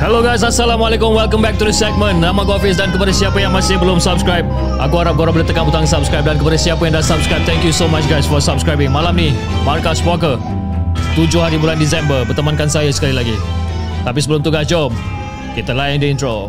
Hello guys, Assalamualaikum. Welcome back to the segment. Nama aku Hafiz dan kepada siapa yang masih belum subscribe, aku harap korang boleh tekan butang subscribe dan kepada siapa yang dah subscribe, thank you so much guys for subscribing. Malam ni, Markas Walker, 7 hari bulan Disember, bertemankan saya sekali lagi. Tapi sebelum tu guys, jom kita layan the intro.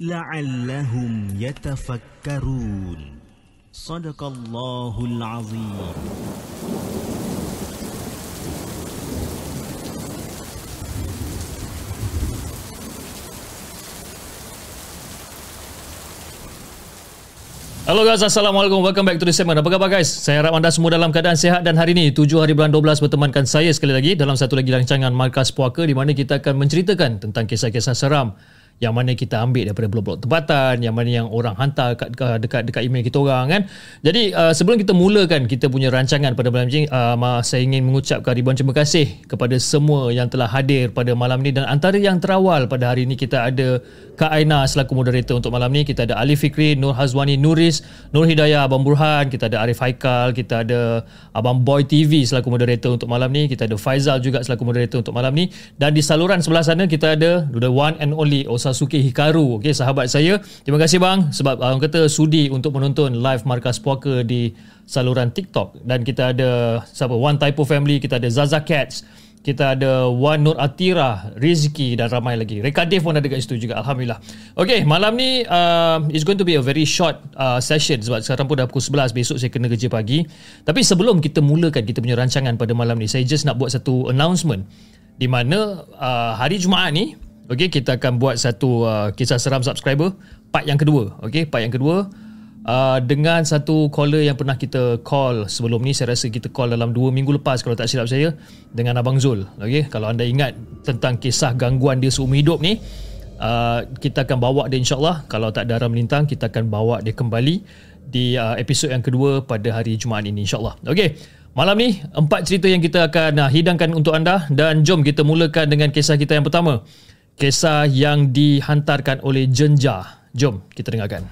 la'allahum yatafakkarun sadaqallahul azim Halo guys, Assalamualaikum. Welcome back to the segment. Apa khabar guys? Saya harap anda semua dalam keadaan sehat dan hari ini 7 hari bulan 12 bertemankan saya sekali lagi dalam satu lagi rancangan Markas Puaka di mana kita akan menceritakan tentang kisah-kisah seram yang mana kita ambil daripada blog-blog tempatan, yang mana yang orang hantar dekat dekat, dekat email kita orang kan. Jadi uh, sebelum kita mulakan kita punya rancangan pada malam ini, uh, saya ingin mengucapkan ribuan terima kasih kepada semua yang telah hadir pada malam ini dan antara yang terawal pada hari ini kita ada Kak Aina selaku moderator untuk malam ni, kita ada Ali Fikri, Nur Hazwani Nuris, Nur Hidayah, Abang Burhan, kita ada Arif Haikal, kita ada Abang Boy TV selaku moderator untuk malam ni, kita ada Faizal juga selaku moderator untuk malam ni. Dan di saluran sebelah sana kita ada the one and only Osasuke Hikaru, okey sahabat saya. Terima kasih bang. Sebab orang kata sudi untuk menonton live Markas Puaka di saluran TikTok. Dan kita ada siapa? One Typo Family, kita ada Zaza Cats, kita ada Wan Nur Atira, Rizki dan ramai lagi. Rekadif pun ada kat situ juga. Alhamdulillah. Okay, malam ni uh, it's going to be a very short uh, session sebab sekarang pun dah pukul 11. Besok saya kena kerja pagi. Tapi sebelum kita mulakan kita punya rancangan pada malam ni, saya just nak buat satu announcement di mana uh, hari Jumaat ni, okay, kita akan buat satu uh, kisah seram subscriber part yang kedua. Okay, part yang kedua Uh, dengan satu caller yang pernah kita call sebelum ni saya rasa kita call dalam 2 minggu lepas kalau tak silap saya dengan Abang Zul. Okay? kalau anda ingat tentang kisah gangguan dia seumur hidup ni uh, kita akan bawa dia insyaAllah. Kalau tak ada arah melintang kita akan bawa dia kembali di uh, episod yang kedua pada hari Jumaat ini insyaAllah. Ok malam ni empat cerita yang kita akan uh, hidangkan untuk anda. Dan jom kita mulakan dengan kisah kita yang pertama. Kisah yang dihantarkan oleh Jenja. Jom kita dengarkan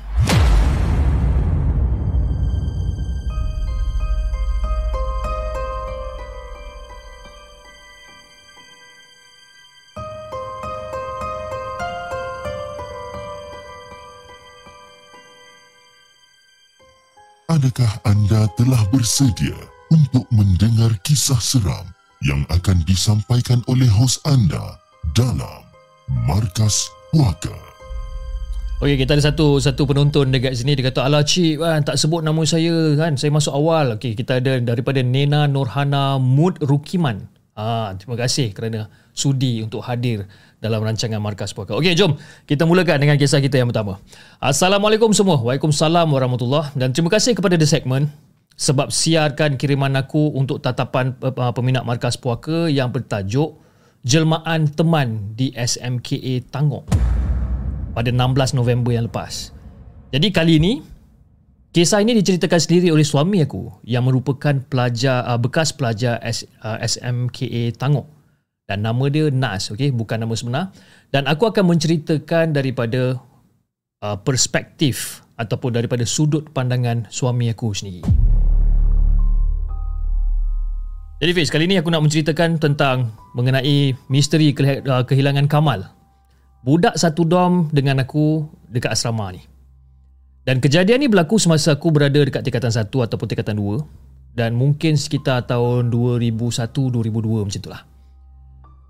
Adakah anda telah bersedia untuk mendengar kisah seram yang akan disampaikan oleh hos anda dalam Markas Puaka? Okey, kita ada satu satu penonton dekat sini dia kata ala cik kan tak sebut nama saya kan. Saya masuk awal. Okey, kita ada daripada Nena Nurhana Mud Rukiman. Ah, terima kasih kerana sudi untuk hadir dalam rancangan Markas Puaka. Okey, jom kita mulakan dengan kisah kita yang pertama. Assalamualaikum semua. Waalaikumsalam warahmatullahi dan terima kasih kepada The Segment sebab siarkan kiriman aku untuk tatapan uh, peminat Markas Puaka yang bertajuk Jelmaan Teman di SMKA Tangok pada 16 November yang lepas. Jadi kali ini kisah ini diceritakan sendiri oleh suami aku yang merupakan pelajar uh, bekas pelajar S, uh, SMKA Tangok dan nama dia Nas okey bukan nama sebenar dan aku akan menceritakan daripada uh, perspektif ataupun daripada sudut pandangan suami aku sendiri. Jadi Fiz, kali ni aku nak menceritakan tentang mengenai misteri uh, kehilangan Kamal. Budak satu dom dengan aku dekat asrama ni. Dan kejadian ni berlaku semasa aku berada dekat tingkatan 1 ataupun tingkatan 2 dan mungkin sekitar tahun 2001-2002 macam tu lah.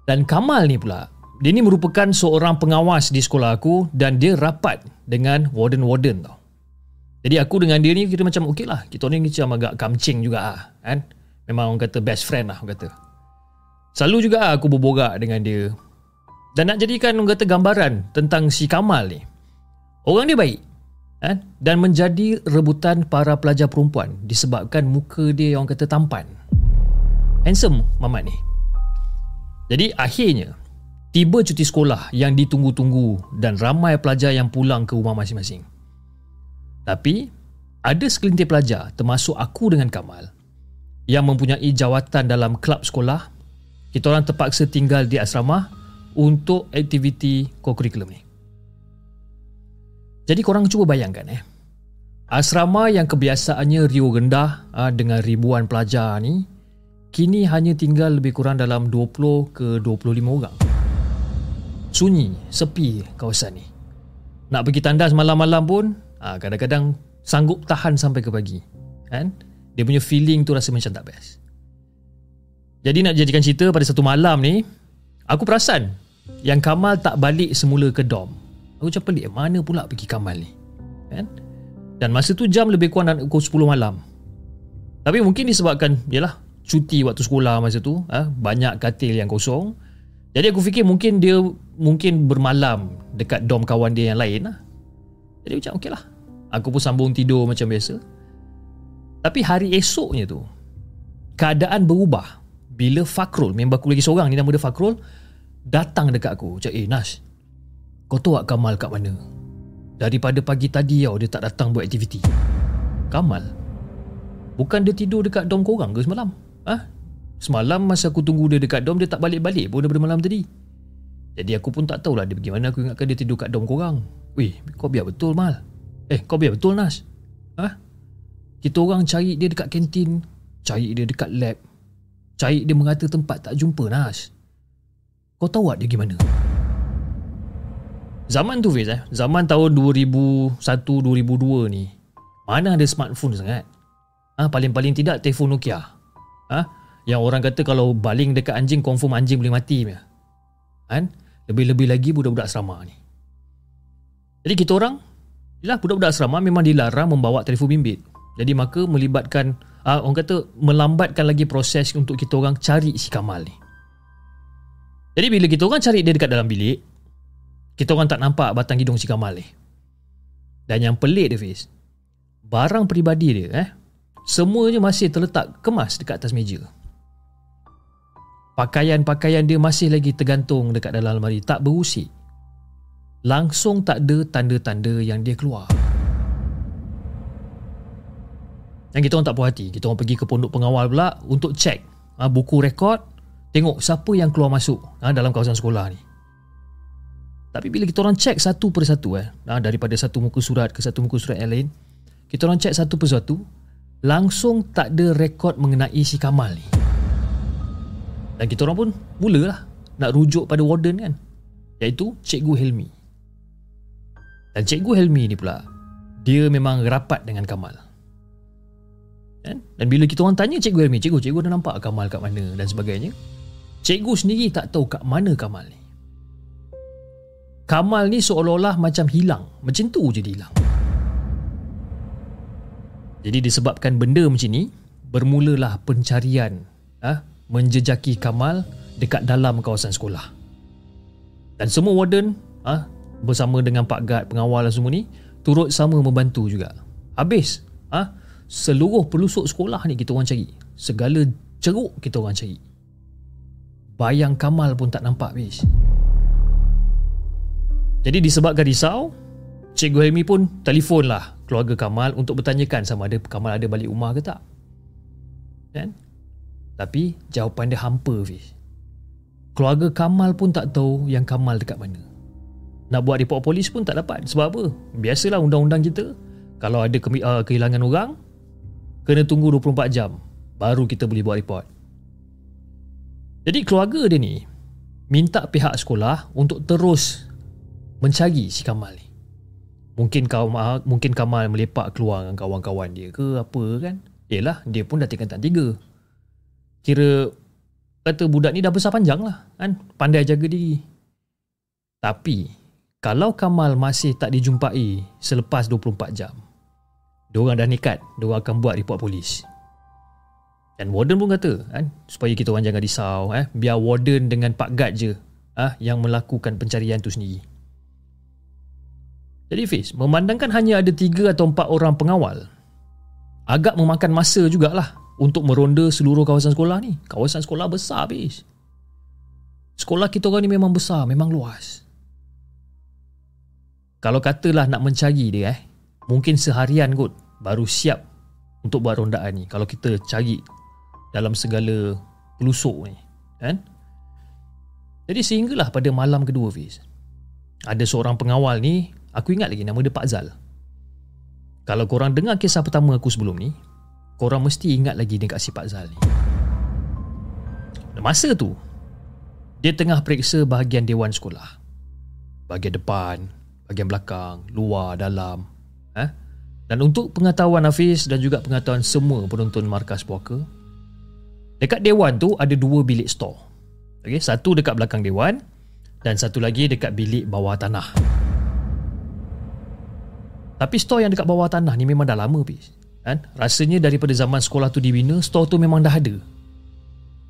Dan Kamal ni pula, dia ni merupakan seorang pengawas di sekolah aku dan dia rapat dengan warden-warden tau. Jadi aku dengan dia ni kita macam okey lah. Kita ni macam agak kamcing juga lah. Kan? Memang orang kata best friend lah orang kata. Selalu juga aku berborak dengan dia. Dan nak jadikan orang kata gambaran tentang si Kamal ni. Orang dia baik eh, dan menjadi rebutan para pelajar perempuan disebabkan muka dia yang kata tampan. Handsome mamat ni. Jadi akhirnya tiba cuti sekolah yang ditunggu-tunggu dan ramai pelajar yang pulang ke rumah masing-masing. Tapi ada sekelintir pelajar termasuk aku dengan Kamal yang mempunyai jawatan dalam kelab sekolah kita orang terpaksa tinggal di asrama untuk aktiviti co-curriculum ni. Jadi korang cuba bayangkan eh. Asrama yang kebiasaannya riuh rendah ha, dengan ribuan pelajar ni kini hanya tinggal lebih kurang dalam 20 ke 25 orang. Sunyi, sepi kawasan ni. Nak pergi tandas malam-malam pun ha, kadang-kadang sanggup tahan sampai ke pagi. Kan? Dia punya feeling tu rasa macam tak best. Jadi nak jadikan cerita pada satu malam ni aku perasan yang Kamal tak balik semula ke dom Aku macam pelik Mana pula pergi Kamal ni Kan Dan masa tu jam lebih kurang dalam pukul 10 malam Tapi mungkin disebabkan Yalah Cuti waktu sekolah masa tu ha, Banyak katil yang kosong Jadi aku fikir mungkin dia Mungkin bermalam Dekat dom kawan dia yang lain lah Jadi macam okey lah Aku pun sambung tidur macam biasa Tapi hari esoknya tu Keadaan berubah Bila Fakrul Member aku lagi seorang ni Nama dia Fakrul Datang dekat aku Macam eh Nash kau tahu Kamal kat mana? Daripada pagi tadi tau dia tak datang buat aktiviti. Kamal? Bukan dia tidur dekat dom korang ke semalam? Ha? Semalam masa aku tunggu dia dekat dom dia tak balik-balik pun daripada malam tadi. Jadi aku pun tak tahulah dia pergi mana aku ingatkan dia tidur kat dom korang. Weh, kau biar betul Mal. Eh, kau biar betul Nas. Ha? Kita orang cari dia dekat kantin, cari dia dekat lab, cari dia mengata tempat tak jumpa Nas. Kau tahu tak dia pergi mana? Zaman tu Fiz eh Zaman tahun 2001-2002 ni Mana ada smartphone sangat ha, Paling-paling tidak telefon Nokia ha? Yang orang kata kalau baling dekat anjing Confirm anjing boleh mati kan? Lebih-lebih lagi budak-budak asrama ni Jadi kita orang Yalah budak-budak asrama memang dilarang membawa telefon bimbit Jadi maka melibatkan ha, Orang kata melambatkan lagi proses untuk kita orang cari si Kamal ni Jadi bila kita orang cari dia dekat dalam bilik kita orang tak nampak batang hidung si Kamal ni. Dan yang pelik dia Fiz, barang peribadi dia eh, semuanya masih terletak kemas dekat atas meja. Pakaian-pakaian dia masih lagi tergantung dekat dalam almari, tak berusik. Langsung tak ada tanda-tanda yang dia keluar. Yang kita orang tak puas hati, kita orang pergi ke pondok pengawal pula untuk cek ha, buku rekod, tengok siapa yang keluar masuk ha, dalam kawasan sekolah ni. Tapi bila kita orang cek satu persatu eh, ha, daripada satu muka surat ke satu muka surat yang lain, kita orang cek satu persatu, langsung tak ada rekod mengenai si Kamal ni. Dan kita orang pun mulalah nak rujuk pada warden kan, iaitu Cikgu Helmi. Dan Cikgu Helmi ni pula, dia memang rapat dengan Kamal. Kan? Dan bila kita orang tanya Cikgu Helmi, Cikgu, Cikgu dah nampak Kamal kat mana dan sebagainya, Cikgu sendiri tak tahu kat mana Kamal ni. Kamal ni seolah-olah macam hilang. Macam tu je dia hilang. Jadi disebabkan benda macam ni, bermulalah pencarian ha, menjejaki Kamal dekat dalam kawasan sekolah. Dan semua warden ha, bersama dengan Pak Gad, pengawal dan semua ni, turut sama membantu juga. Habis, ha, seluruh pelusuk sekolah ni kita orang cari. Segala ceruk kita orang cari. Bayang Kamal pun tak nampak, bis. Jadi disebabkan risau Cikgu Helmi pun telefon lah keluarga Kamal untuk bertanyakan sama ada Kamal ada balik rumah ke tak kan? Tapi jawapan dia hampa Fiz Keluarga Kamal pun tak tahu yang Kamal dekat mana Nak buat report polis pun tak dapat Sebab apa? Biasalah undang-undang kita Kalau ada ke- uh, kehilangan orang Kena tunggu 24 jam Baru kita boleh buat report Jadi keluarga dia ni Minta pihak sekolah untuk terus mencari si Kamal ni. Mungkin kau mungkin Kamal melepak keluar dengan kawan-kawan dia ke apa kan? Yelah, dia pun dah tingkatan tiga. Kira kata budak ni dah besar panjang lah kan? Pandai jaga diri. Tapi, kalau Kamal masih tak dijumpai selepas 24 jam, diorang dah nekat, diorang akan buat report polis. Dan warden pun kata kan, supaya kita orang jangan risau, eh, biar warden dengan Pak Gad je ah, yang melakukan pencarian tu sendiri. Jadi Fiz, memandangkan hanya ada tiga atau empat orang pengawal, agak memakan masa jugalah untuk meronda seluruh kawasan sekolah ni. Kawasan sekolah besar Fiz. Sekolah kita orang ni memang besar, memang luas. Kalau katalah nak mencari dia eh, mungkin seharian kot baru siap untuk buat rondaan ni. Kalau kita cari dalam segala pelusuk ni. Kan? Jadi sehinggalah pada malam kedua Fiz. Ada seorang pengawal ni Aku ingat lagi nama dia Pak Zal. Kalau korang dengar kisah pertama aku sebelum ni, korang mesti ingat lagi dengan si Pak Zal ni. Masa tu, dia tengah periksa bahagian dewan sekolah. Bahagian depan, bahagian belakang, luar, dalam. Eh? Dan untuk pengetahuan Hafiz dan juga pengetahuan semua penonton markas puaka, dekat dewan tu ada dua bilik store. Okay, satu dekat belakang dewan dan satu lagi dekat bilik bawah tanah. Tapi store yang dekat bawah tanah ni memang dah lama pis. Kan? Rasanya daripada zaman sekolah tu dibina, store tu memang dah ada.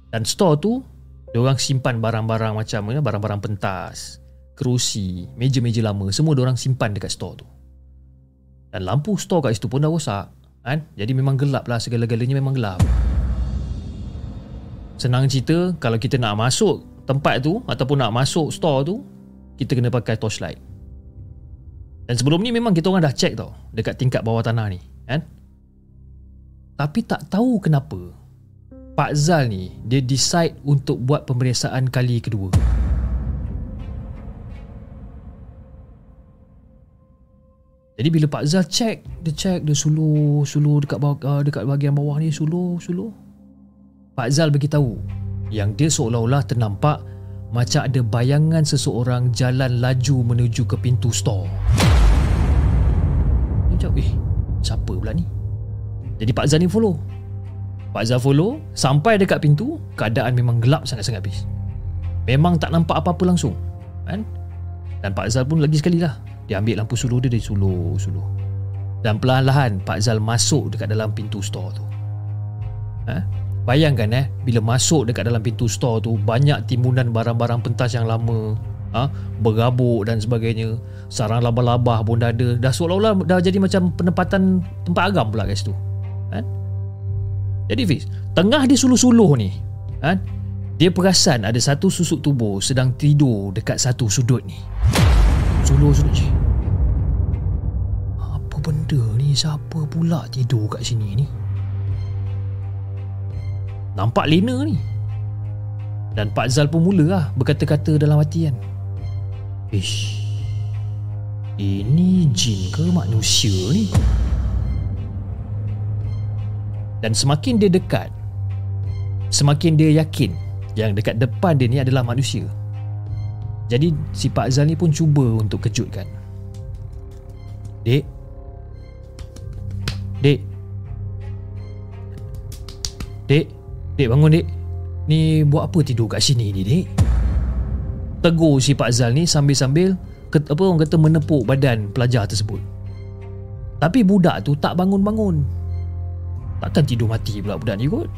Dan store tu, orang simpan barang-barang macam mana, barang-barang pentas, kerusi, meja-meja lama, semua orang simpan dekat store tu. Dan lampu store kat situ pun dah rosak. Kan? Jadi memang gelap lah, segala-galanya memang gelap. Senang cerita, kalau kita nak masuk tempat tu, ataupun nak masuk store tu, kita kena pakai torchlight. Dan sebelum ni memang kita orang dah check tau dekat tingkat bawah tanah ni, kan? Tapi tak tahu kenapa Pak Zal ni dia decide untuk buat pemeriksaan kali kedua. Jadi bila Pak Zal check, dia check dia suluh, suluh dekat bawah, uh, dekat bahagian bawah ni suluh, suluh. Pak Zal beritahu yang dia seolah-olah ternampak macam ada bayangan seseorang jalan laju menuju ke pintu store. Macam, eh, siapa pula ni? Jadi Pak Zan ni follow. Pak Zan follow, sampai dekat pintu, keadaan memang gelap sangat-sangat habis. Memang tak nampak apa-apa langsung. Kan? Dan Pak Zal pun lagi sekali lah. Dia ambil lampu suluh dia, dia suluh, suluh. Dan perlahan-lahan Pak Zal masuk dekat dalam pintu store tu. Ha? Bayangkan eh, bila masuk dekat dalam pintu store tu, banyak timbunan barang-barang pentas yang lama, ha, berabuk dan sebagainya. Sarang labah-labah pun dah ada. Dah seolah-olah dah jadi macam penempatan tempat agam pula kat situ. Kan? Jadi Fiz tengah dia suluh-suluh ni kan? Dia perasan ada satu susuk tubuh sedang tidur dekat satu sudut ni. Suluh-suluh je. Apa benda ni? Siapa pula tidur kat sini ni? Nampak lena ni. Dan Pak Zal pun mula lah berkata-kata dalam hati kan Ish. Ini jin ke manusia ni? Dan semakin dia dekat Semakin dia yakin Yang dekat depan dia ni adalah manusia. Jadi si Pak Zal ni pun cuba untuk kejutkan. Dek. Dek. Dek. Dek bangun dek. Ni buat apa tidur kat sini ni dek tegur si Pak Zal ni sambil-sambil apa orang kata menepuk badan pelajar tersebut. Tapi budak tu tak bangun-bangun. Takkan tidur mati pula budak ni kot.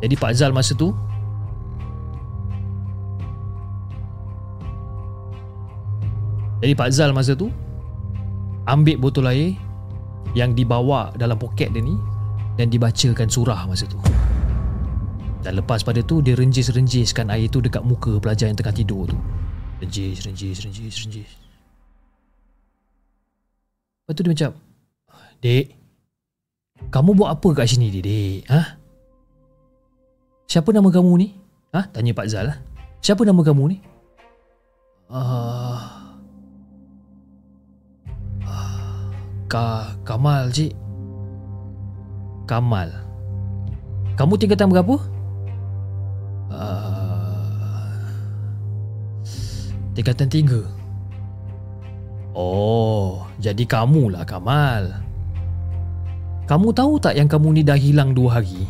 Jadi Pak Zal masa tu Jadi Pak Zal masa tu ambil botol air yang dibawa dalam poket dia ni dan dibacakan surah masa tu. Dan lepas pada tu Dia renjis-renjiskan air tu Dekat muka pelajar yang tengah tidur tu Renjis, renjis, renjis, renjis Lepas tu dia macam Dek Kamu buat apa kat sini dek? Ha? Siapa nama kamu ni? Ha? Tanya Pak Zal lah Siapa nama kamu ni? Uh, uh, Ka Kamal cik Kamal Kamu tingkatan berapa? Uh, tingkatan tiga Oh, jadi kamulah Kamal. Kamu tahu tak yang kamu ni dah hilang dua hari?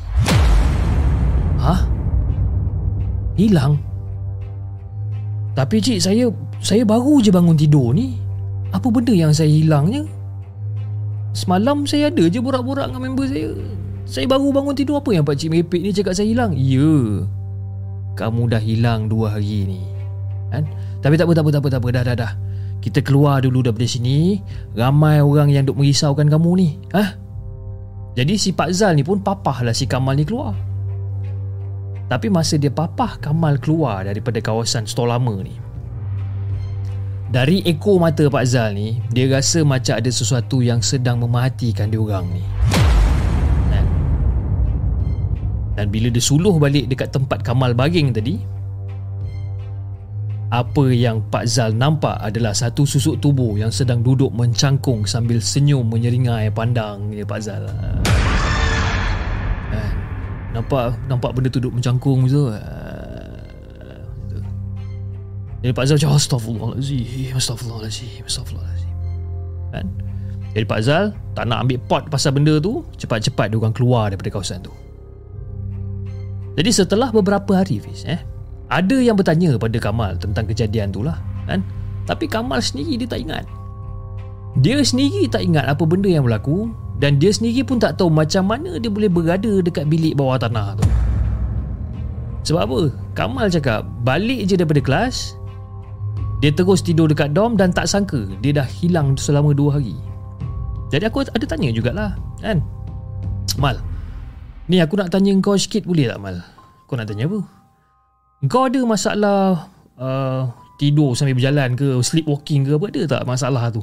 Hah? Hilang? Tapi cik, saya saya baru je bangun tidur ni. Apa benda yang saya hilangnya? Semalam saya ada je borak-borak dengan member saya. Saya baru bangun tidur apa yang Pak Cik Mepek ni cakap saya hilang? Ya. Kamu dah hilang dua hari ni. Kan? Tapi tak apa, tak apa, tak apa, tak apa. Dah, dah, dah. Kita keluar dulu daripada sini. Ramai orang yang duk merisaukan kamu ni. Ha? Jadi si Pak Zal ni pun papah lah si Kamal ni keluar. Tapi masa dia papah Kamal keluar daripada kawasan stor lama ni. Dari ekor mata Pak Zal ni, dia rasa macam ada sesuatu yang sedang mematikan dia orang ni. Dan bila dia suluh balik dekat tempat Kamal baging tadi, apa yang Pak Zal nampak adalah satu susuk tubuh yang sedang duduk mencangkung sambil senyum menyeringai pandang dia Pak Zal. Eh, nampak nampak benda tu duduk mencangkung tu. Jadi Pak Zal macam Astaghfirullahaladzim Astaghfirullahaladzim Astaghfirullahaladzim Kan Jadi Pak Zal Tak nak ambil pot pasal benda tu Cepat-cepat dia orang keluar daripada kawasan tu Jadi setelah beberapa hari Fiz eh Ada yang bertanya pada Kamal Tentang kejadian tu lah Kan Tapi Kamal sendiri dia tak ingat Dia sendiri tak ingat apa benda yang berlaku Dan dia sendiri pun tak tahu Macam mana dia boleh berada Dekat bilik bawah tanah tu sebab apa? Kamal cakap Balik je daripada kelas dia terus tidur dekat dom dan tak sangka dia dah hilang selama dua hari. Jadi aku ada tanya jugalah, kan? Mal, ni aku nak tanya kau sikit boleh tak Mal? Kau nak tanya apa? Kau ada masalah uh, tidur sambil berjalan ke, sleepwalking ke apa ada tak masalah tu?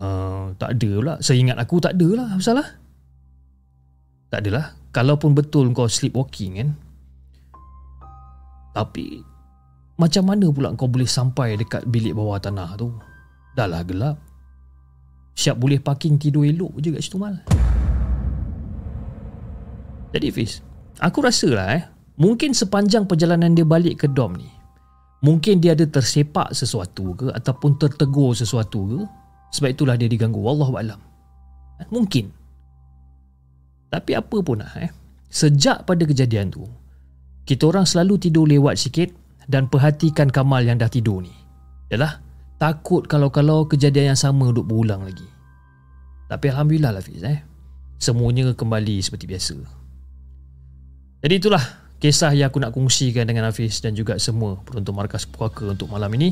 Uh, tak ada pula. Seingat aku tak ada lah masalah. Tak adalah. Kalaupun betul kau sleepwalking kan. Tapi macam mana pula kau boleh sampai dekat bilik bawah tanah tu? Dah lah gelap. Siap boleh parking tidur elok je kat situ mal. Jadi Fiz, aku rasa lah eh, mungkin sepanjang perjalanan dia balik ke dom ni, mungkin dia ada tersepak sesuatu ke ataupun tertegur sesuatu ke, sebab itulah dia diganggu. Wallahualam. Mungkin. Tapi apa pun lah eh, sejak pada kejadian tu, kita orang selalu tidur lewat sikit dan perhatikan Kamal yang dah tidur ni. Yalah, takut kalau-kalau kejadian yang sama duk berulang lagi. Tapi Alhamdulillah lah Fiz eh. Semuanya kembali seperti biasa. Jadi itulah kisah yang aku nak kongsikan dengan Hafiz dan juga semua penonton markas puaka untuk malam ini.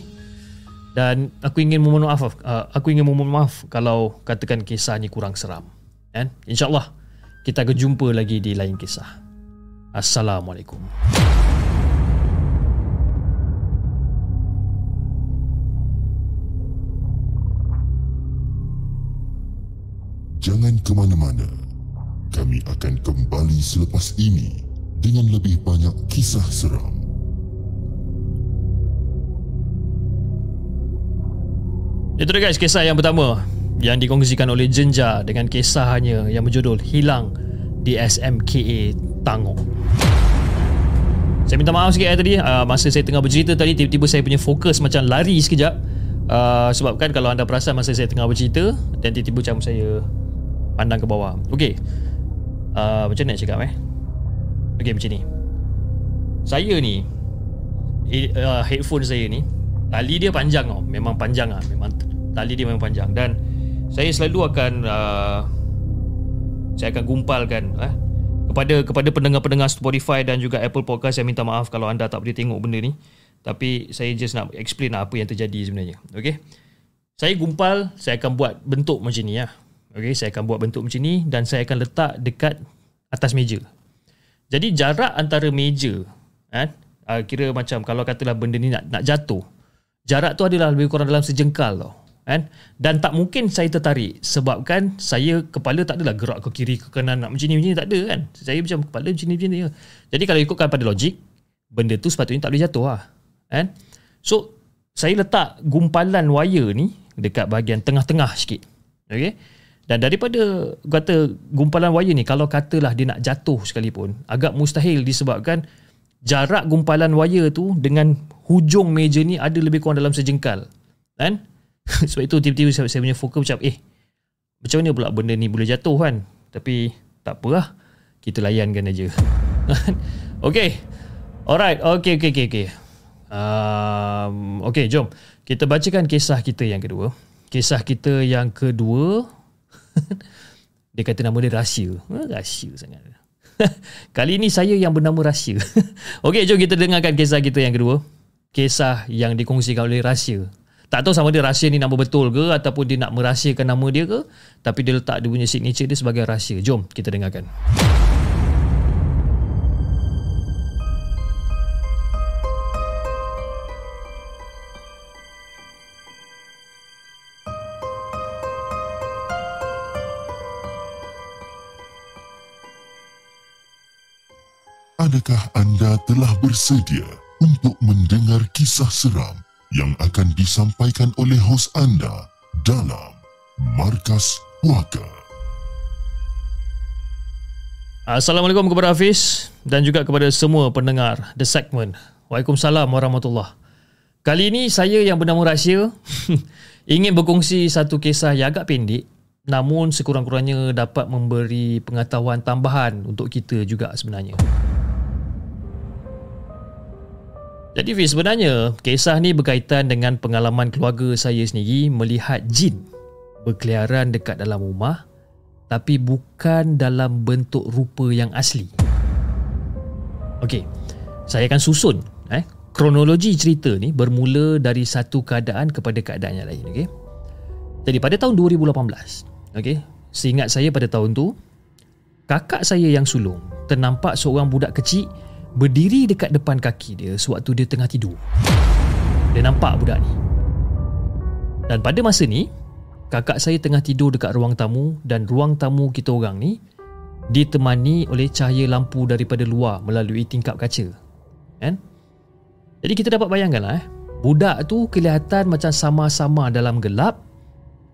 Dan aku ingin memohon maaf uh, aku ingin memohon maaf kalau katakan kisah ni kurang seram. Kan? InsyaAllah kita akan jumpa lagi di lain kisah. Assalamualaikum. Jangan ke mana-mana. Kami akan kembali selepas ini dengan lebih banyak kisah seram. Itu dia guys kisah yang pertama yang dikongsikan oleh Jenja dengan kisahnya yang berjudul Hilang di SMKA Tangong. Saya minta maaf sikit eh, tadi uh, masa saya tengah bercerita tadi tiba-tiba saya punya fokus macam lari sekejap. Uh, sebab kan kalau anda perasan masa saya tengah bercerita dan tiba-tiba macam saya pandang ke bawah. Okey. Uh, macam mana nak cakap eh? Okey macam ni. Saya ni uh, headphone saya ni tali dia panjang tau. Memang panjang ah. Memang tali dia memang panjang dan saya selalu akan uh, saya akan gumpalkan eh kepada kepada pendengar-pendengar Spotify dan juga Apple Podcast saya minta maaf kalau anda tak boleh tengok benda ni. Tapi saya just nak explain lah apa yang terjadi sebenarnya. Okey. Saya gumpal, saya akan buat bentuk macam ni ya. Okay, saya akan buat bentuk macam ni dan saya akan letak dekat atas meja. Jadi jarak antara meja, kan, uh, kira macam kalau katalah benda ni nak nak jatuh, jarak tu adalah lebih kurang dalam sejengkal tau. Kan? Dan tak mungkin saya tertarik sebabkan saya kepala tak adalah gerak ke kiri ke kanan nak macam ni macam ni tak ada kan. Saya macam kepala macam ni macam ni. Jadi kalau ikutkan pada logik, benda tu sepatutnya tak boleh jatuh lah. Kan? So, saya letak gumpalan wire ni dekat bahagian tengah-tengah sikit. Okay? Dan daripada kata gumpalan wayar ni kalau katalah dia nak jatuh sekalipun agak mustahil disebabkan jarak gumpalan wayar tu dengan hujung meja ni ada lebih kurang dalam sejengkal. Kan? Sebab itu tiba-tiba saya, saya punya fokus macam eh macam mana pula benda ni boleh jatuh kan? Tapi tak apalah. Kita layankan aja. okay. Alright. Okay, okay, okay, okay. Um, okay, jom. Kita bacakan kisah kita yang kedua. Kisah kita yang kedua. dia kata nama dia rahsia. Ha, rahsia sangat. Kali ini saya yang bernama rahsia. okay, jom kita dengarkan kisah kita yang kedua. Kisah yang dikongsikan oleh rahsia. Tak tahu sama dia rahsia ni nama betul ke ataupun dia nak merahsiakan nama dia ke. Tapi dia letak dia punya signature dia sebagai rahsia. Jom kita dengarkan. Adakah anda telah bersedia untuk mendengar kisah seram yang akan disampaikan oleh hos anda dalam Markas Puaka? Assalamualaikum kepada Hafiz dan juga kepada semua pendengar The Segment. Waalaikumsalam warahmatullahi Kali ini saya yang bernama Rahsia ingin berkongsi satu kisah yang agak pendek namun sekurang-kurangnya dapat memberi pengetahuan tambahan untuk kita juga sebenarnya. Jadi Fiz, sebenarnya kisah ni berkaitan dengan pengalaman keluarga saya sendiri melihat jin berkeliaran dekat dalam rumah tapi bukan dalam bentuk rupa yang asli. Okey, saya akan susun eh kronologi cerita ni bermula dari satu keadaan kepada keadaan yang lain, okey. Jadi pada tahun 2018, okey, seingat saya pada tahun tu kakak saya yang sulung ternampak seorang budak kecil berdiri dekat depan kaki dia sewaktu dia tengah tidur. Dia nampak budak ni. Dan pada masa ni, kakak saya tengah tidur dekat ruang tamu dan ruang tamu kita orang ni ditemani oleh cahaya lampu daripada luar melalui tingkap kaca. Kan? Jadi kita dapat bayangkanlah eh, budak tu kelihatan macam sama-sama dalam gelap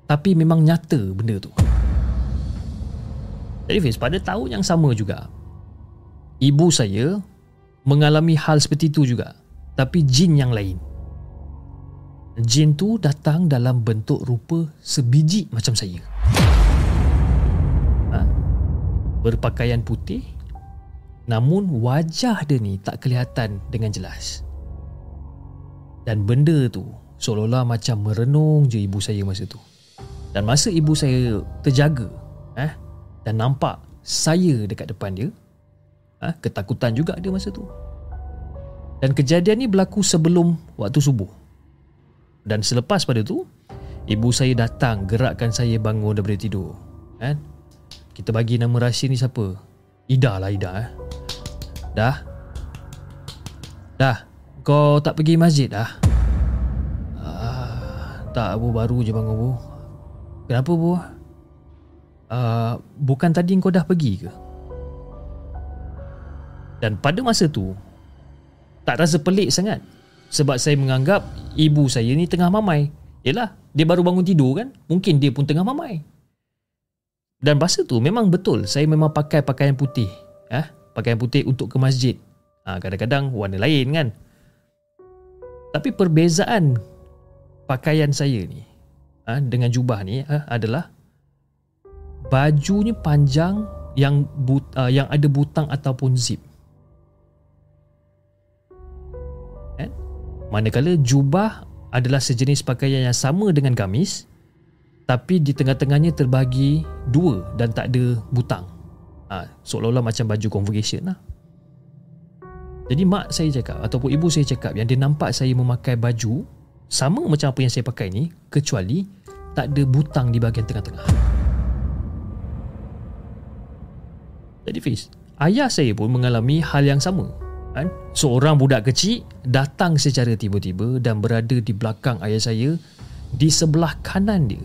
tapi memang nyata benda tu. Jadi Fiz, pada tahun yang sama juga, ibu saya mengalami hal seperti itu juga. Tapi jin yang lain. Jin tu datang dalam bentuk rupa sebiji macam saya. Ha? berpakaian putih namun wajah dia ni tak kelihatan dengan jelas. Dan benda tu seolah-olah macam merenung je ibu saya masa tu. Dan masa ibu saya terjaga eh, dan nampak saya dekat depan dia ha, ketakutan juga dia masa tu. Dan kejadian ni berlaku sebelum waktu subuh. Dan selepas pada tu ibu saya datang gerakkan saya bangun daripada tidur. Kan kita bagi nama rahsia ni siapa? Ida lah Ida eh. dah? Dah? Kau tak pergi masjid dah? Ah, tak bu baru je bangun bu kenapa bu uh, bukan tadi kau dah pergi ke dan pada masa tu Tak rasa pelik sangat. Sebab saya menganggap Ibu saya ni tengah mamai. Yelah Dia baru bangun tidur kan? Mungkin dia pun tengah mamai. Dan masa tu memang betul Saya memang pakai pakaian putih. Eh? Pakaian putih untuk ke masjid. Ha, Kadang-kadang warna lain kan? Tapi perbezaan Pakaian saya ni ha, Dengan jubah ni ha, adalah Bajunya panjang yang but, uh, yang ada butang ataupun zip. Manakala jubah adalah sejenis pakaian yang sama dengan gamis tapi di tengah-tengahnya terbagi dua dan tak ada butang. Ha, seolah-olah macam baju convocation lah. Jadi mak saya cakap ataupun ibu saya cakap yang dia nampak saya memakai baju sama macam apa yang saya pakai ni kecuali tak ada butang di bahagian tengah-tengah. Jadi Fiz, ayah saya pun mengalami hal yang sama kan? Seorang budak kecil datang secara tiba-tiba dan berada di belakang ayah saya di sebelah kanan dia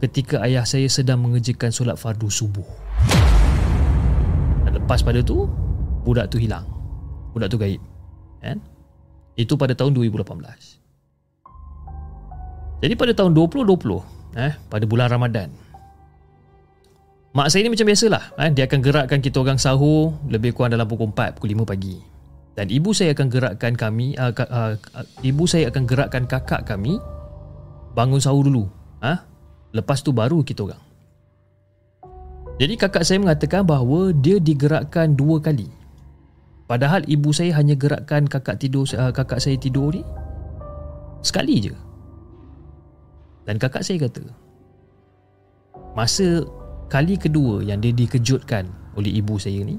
ketika ayah saya sedang mengerjakan solat fardu subuh. Dan lepas pada tu, budak tu hilang. Budak tu gaib. Kan? Itu pada tahun 2018. Jadi pada tahun 2020, eh, pada bulan Ramadan, Mak saya ni macam biasalah eh, Dia akan gerakkan kita orang sahur Lebih kurang dalam pukul 4, pukul 5 pagi dan ibu saya akan gerakkan kami uh, uh, uh, ibu saya akan gerakkan kakak kami bangun sahur dulu. Ha? Lepas tu baru kita orang. Jadi kakak saya mengatakan bahawa dia digerakkan dua kali. Padahal ibu saya hanya gerakkan kakak tidur uh, kakak saya tidur ni sekali je. Dan kakak saya kata masa kali kedua yang dia dikejutkan oleh ibu saya ni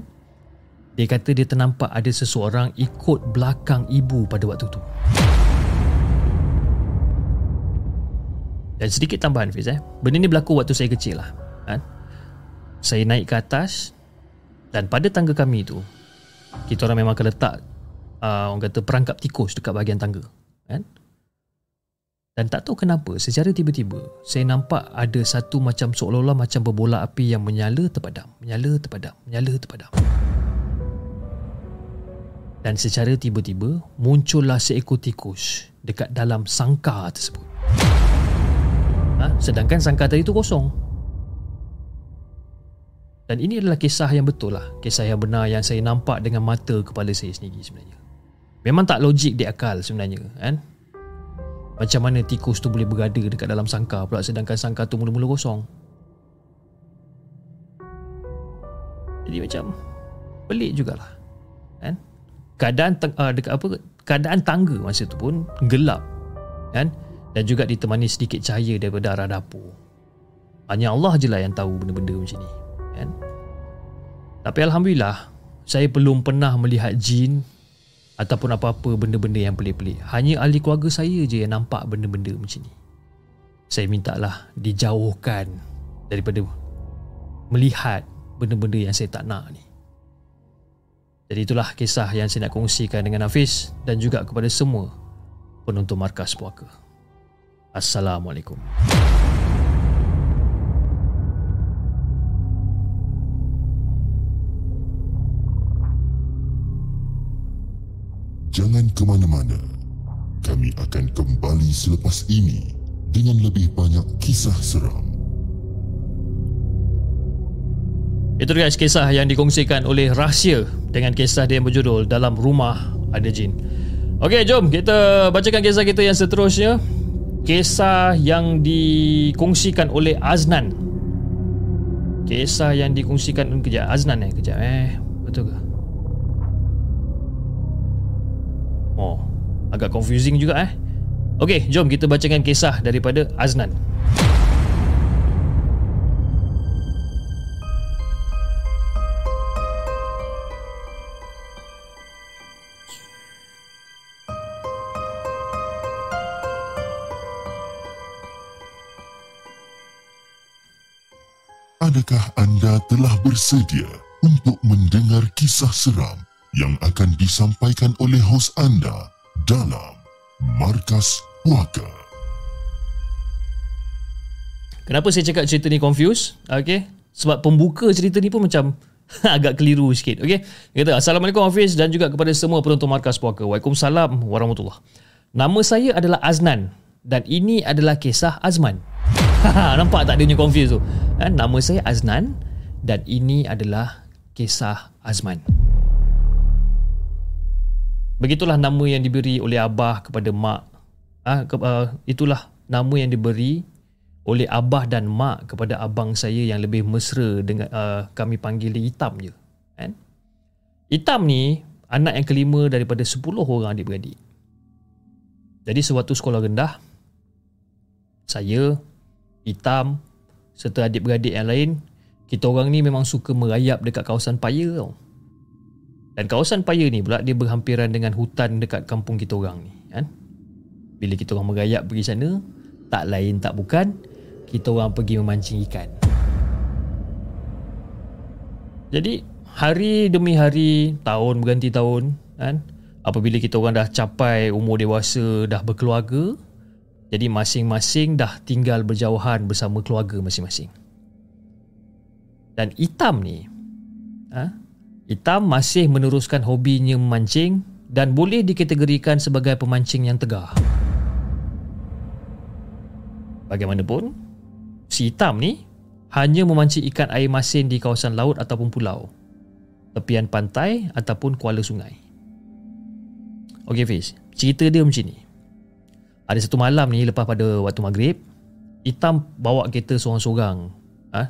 dia kata dia ternampak ada seseorang ikut belakang ibu pada waktu tu. Dan sedikit tambahan Fiz eh. Benda ni berlaku waktu saya kecil lah. Kan? Saya naik ke atas dan pada tangga kami tu kita orang memang akan letak uh, orang kata perangkap tikus dekat bahagian tangga. Kan? Dan tak tahu kenapa secara tiba-tiba saya nampak ada satu macam seolah-olah macam berbola api yang menyala terpadam, menyala terpadam, menyala terpadam. Dan secara tiba-tiba muncullah seekor tikus dekat dalam sangkar tersebut. Ha? sedangkan sangkar tadi tu kosong. Dan ini adalah kisah yang betul lah. Kisah yang benar yang saya nampak dengan mata kepala saya sendiri sebenarnya. Memang tak logik di akal sebenarnya kan? Macam mana tikus tu boleh berada dekat dalam sangkar pula sedangkan sangkar tu mula-mula kosong. Jadi macam pelik jugalah kan keadaan uh, dekat apa keadaan tangga masa tu pun gelap kan dan juga ditemani sedikit cahaya daripada arah dapur. Hanya Allah je lah yang tahu benda-benda macam ni. Kan? Tapi Alhamdulillah, saya belum pernah melihat jin ataupun apa-apa benda-benda yang pelik-pelik. Hanya ahli keluarga saya je yang nampak benda-benda macam ni. Saya minta lah dijauhkan daripada melihat benda-benda yang saya tak nak ni. Jadi itulah kisah yang saya nak kongsikan dengan Hafiz dan juga kepada semua penonton markas puaka. Assalamualaikum. Jangan ke mana-mana. Kami akan kembali selepas ini dengan lebih banyak kisah seram. Itu guys kisah yang dikongsikan oleh Rahsia dengan kisah dia yang berjudul Dalam Rumah Ada Jin. Okey, jom kita bacakan kisah kita yang seterusnya. Kisah yang dikongsikan oleh Aznan. Kisah yang dikongsikan kejap Aznan eh kejap eh. Betul ke? Oh agak confusing juga eh. Okey, jom kita bacakan kisah daripada Aznan. Adakah anda telah bersedia untuk mendengar kisah seram yang akan disampaikan oleh hos anda dalam Markas Puaka? Kenapa saya cakap cerita ni confuse? Okay. Sebab pembuka cerita ni pun macam agak keliru sikit. Okay. Kita Assalamualaikum Hafiz dan juga kepada semua penonton Markas Puaka. Waalaikumsalam warahmatullahi Nama saya adalah Aznan dan ini adalah kisah Azman. Nampak tak dia punya confuse tu? Ha, nama saya Aznan dan ini adalah kisah Azman. Begitulah nama yang diberi oleh abah kepada mak. Ha, ke, uh, itulah nama yang diberi oleh abah dan mak kepada abang saya yang lebih mesra dengan uh, kami panggil dia Hitam je. Kan? Hitam ni anak yang kelima daripada 10 orang adik-beradik. Jadi sewaktu sekolah rendah, saya, Hitam serta adik-beradik yang lain kita orang ni memang suka merayap dekat kawasan Paya tau. Dan kawasan Paya ni pula dia berhampiran dengan hutan dekat kampung kita orang ni kan. Bila kita orang merayap pergi sana, tak lain tak bukan kita orang pergi memancing ikan. Jadi hari demi hari, tahun berganti tahun kan, apabila kita orang dah capai umur dewasa, dah berkeluarga, jadi masing-masing dah tinggal berjauhan bersama keluarga masing-masing. Dan Itam ni, ha? Itam masih meneruskan hobinya memancing dan boleh dikategorikan sebagai pemancing yang tegar. Bagaimanapun, si Itam ni hanya memancing ikan air masin di kawasan laut ataupun pulau, tepian pantai ataupun kuala sungai. Okey Fiz, cerita dia macam ni. Ada satu malam ni lepas pada waktu maghrib, Itam bawa kereta seorang-seorang ha,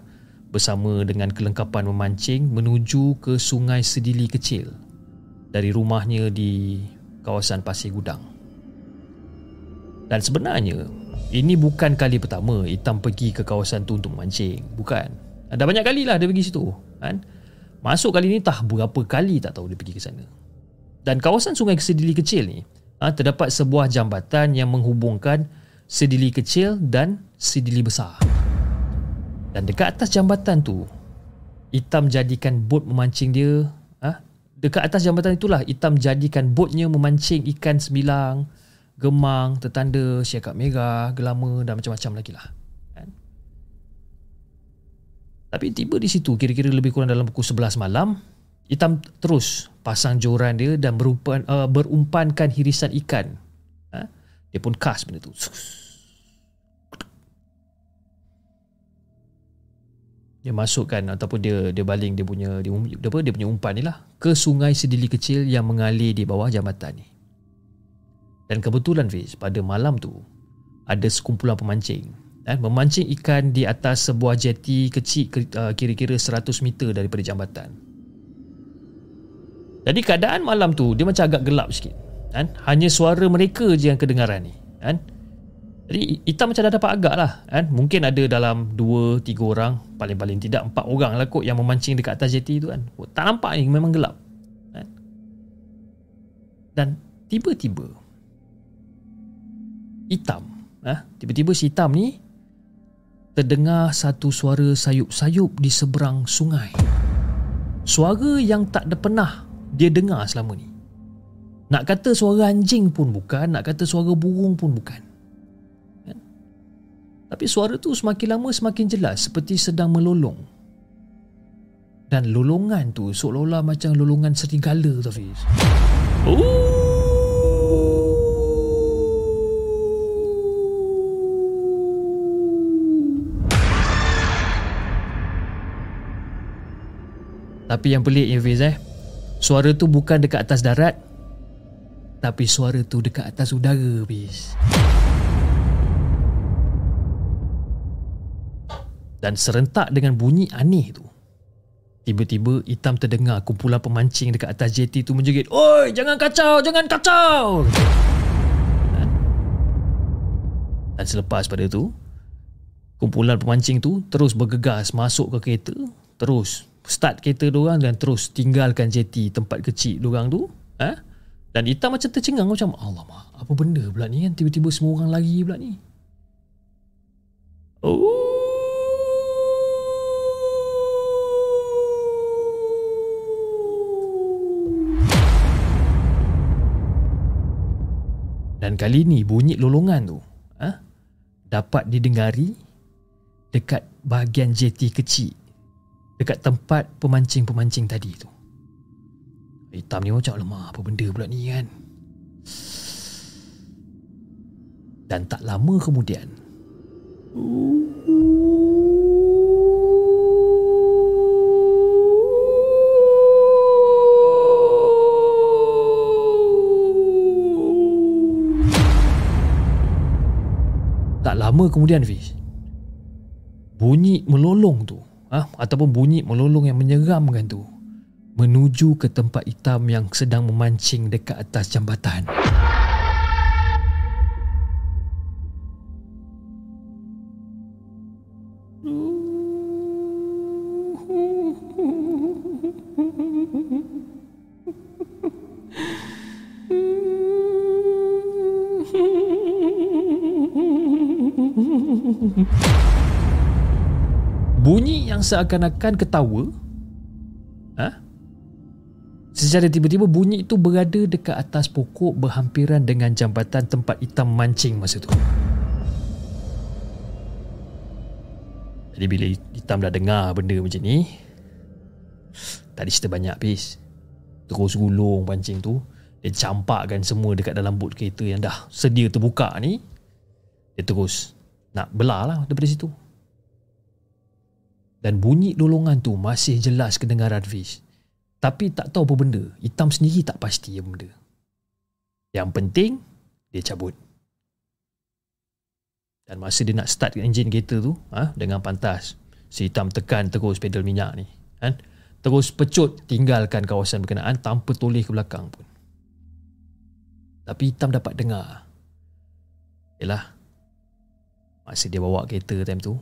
bersama dengan kelengkapan memancing menuju ke sungai Sedili kecil dari rumahnya di kawasan Pasir Gudang. Dan sebenarnya, ini bukan kali pertama Itam pergi ke kawasan tu untuk memancing. Bukan. Ada banyak kali lah dia pergi situ. Kan? Masuk kali ni tak berapa kali tak tahu dia pergi ke sana. Dan kawasan sungai Sedili kecil ni, ha, terdapat sebuah jambatan yang menghubungkan Sedili kecil dan Sedili besar. Dan dekat atas jambatan tu, Itam jadikan bot memancing dia. Ha? Dekat atas jambatan itulah, Itam jadikan botnya memancing ikan sembilang, gemang, tetanda, siakap merah, gelama dan macam-macam lagi lah. Kan? Tapi tiba di situ, kira-kira lebih kurang dalam pukul 11 malam, Itam terus pasang joran dia dan berumpan, uh, berumpankan hirisan ikan. Ha? Dia pun kas benda tu. dia masukkan ataupun dia dia baling dia punya dia, dia apa dia punya umpan ni lah ke sungai sedili kecil yang mengalir di bawah jambatan ni. Dan kebetulan Fiz pada malam tu ada sekumpulan pemancing eh, memancing ikan di atas sebuah jeti kecil uh, kira-kira 100 meter daripada jambatan. Jadi keadaan malam tu dia macam agak gelap sikit. Kan? Hanya suara mereka je yang kedengaran ni. Kan? Jadi hitam macam dah dapat agak lah kan? Mungkin ada dalam 2-3 orang Paling-paling tidak 4 orang lah kot Yang memancing dekat atas jeti tu kan oh, Tak nampak ni memang gelap kan? Dan tiba-tiba Hitam ha? Tiba-tiba si hitam ni Terdengar satu suara sayup-sayup Di seberang sungai Suara yang tak ada pernah Dia dengar selama ni Nak kata suara anjing pun bukan Nak kata suara burung pun bukan tapi suara tu semakin lama semakin jelas seperti sedang melolong. Dan lolongan tu seolah-olah macam lolongan serigala tu Hafiz. Tapi yang pelik ya Fiz eh Suara tu bukan dekat atas darat Tapi suara tu dekat atas udara Fiz dan serentak dengan bunyi aneh tu. Tiba-tiba hitam terdengar kumpulan pemancing dekat atas jeti tu menjerit, "Oi, jangan kacau, jangan kacau!" Dan selepas pada tu, kumpulan pemancing tu terus bergegas masuk ke kereta, terus start kereta diorang dan terus tinggalkan jeti tempat kecil diorang tu. Ha? Dan hitam macam tercengang macam, "Alamak, apa benda pula ni kan? Tiba-tiba semua orang lari pula ni." Oh, Dan kali ni bunyi lolongan tu ha, dapat didengari dekat bahagian jeti kecil dekat tempat pemancing-pemancing tadi tu. Hitam ni macam lemah apa benda pula ni kan. Dan tak lama kemudian lama kemudian Fiz bunyi melolong tu ha? ataupun bunyi melolong yang menyeramkan tu menuju ke tempat hitam yang sedang memancing dekat atas jambatan seakan-akan ketawa ha? Secara tiba-tiba bunyi itu berada dekat atas pokok berhampiran dengan jambatan tempat hitam mancing masa tu. Jadi bila hitam dah dengar benda macam ni Tadi cerita banyak habis Terus gulung pancing tu Dia campakkan semua dekat dalam bot kereta yang dah sedia terbuka ni Dia terus nak belah lah daripada situ dan bunyi dolongan tu masih jelas kedengaran Fish. Tapi tak tahu apa benda. Hitam sendiri tak pasti apa benda. Yang penting, dia cabut. Dan masa dia nak start enjin kereta tu ha, dengan pantas, si hitam tekan terus pedal minyak ni. Kan? Terus pecut tinggalkan kawasan berkenaan tanpa toleh ke belakang pun. Tapi hitam dapat dengar. Yalah, masa dia bawa kereta time tu,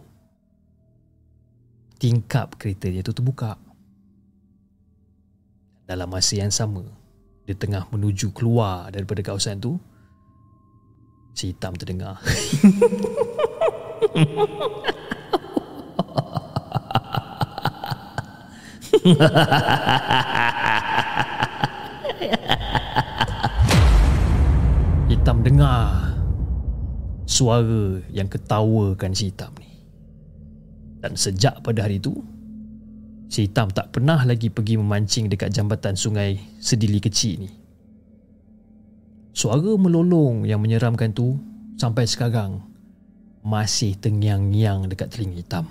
tingkap kereta dia tu terbuka. Dalam masa yang sama, dia tengah menuju keluar daripada kawasan tu, si hitam terdengar. hitam dengar suara yang ketawakan si hitam. Dan sejak pada hari itu, si hitam tak pernah lagi pergi memancing dekat jambatan sungai sedili kecil ni. Suara melolong yang menyeramkan tu sampai sekarang masih tengyang-nyang dekat telinga hitam.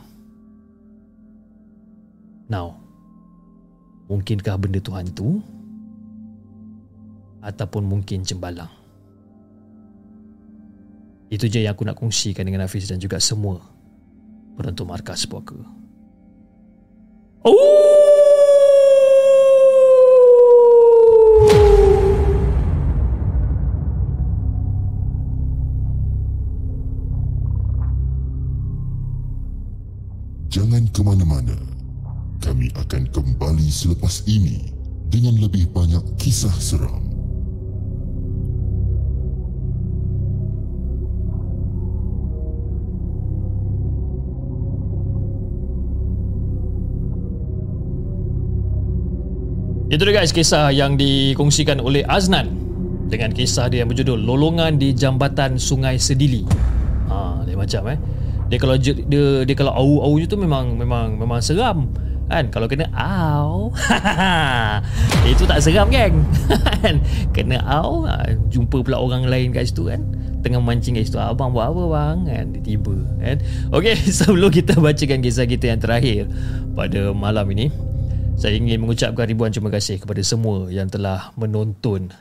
Now, mungkinkah benda tu hantu? Ataupun mungkin cembalang? Itu je yang aku nak kongsikan dengan Hafiz dan juga semua penonton markas puaka. Oh! Jangan ke mana-mana. Kami akan kembali selepas ini dengan lebih banyak kisah seram. Itu dia guys kisah yang dikongsikan oleh Aznan dengan kisah dia yang berjudul Lolongan di Jambatan Sungai Sedili. Ha, dia macam eh. Dia kalau dia dia, kalau au-au tu memang memang memang seram. Kan kalau kena au. itu tak seram geng. Kena au, ha, jumpa pula orang lain kat situ kan. Tengah mancing kat situ. Abang buat apa bang? Kan tiba kan. Okey, sebelum kita bacakan kisah kita yang terakhir pada malam ini, saya ingin mengucapkan ribuan terima kasih kepada semua yang telah menonton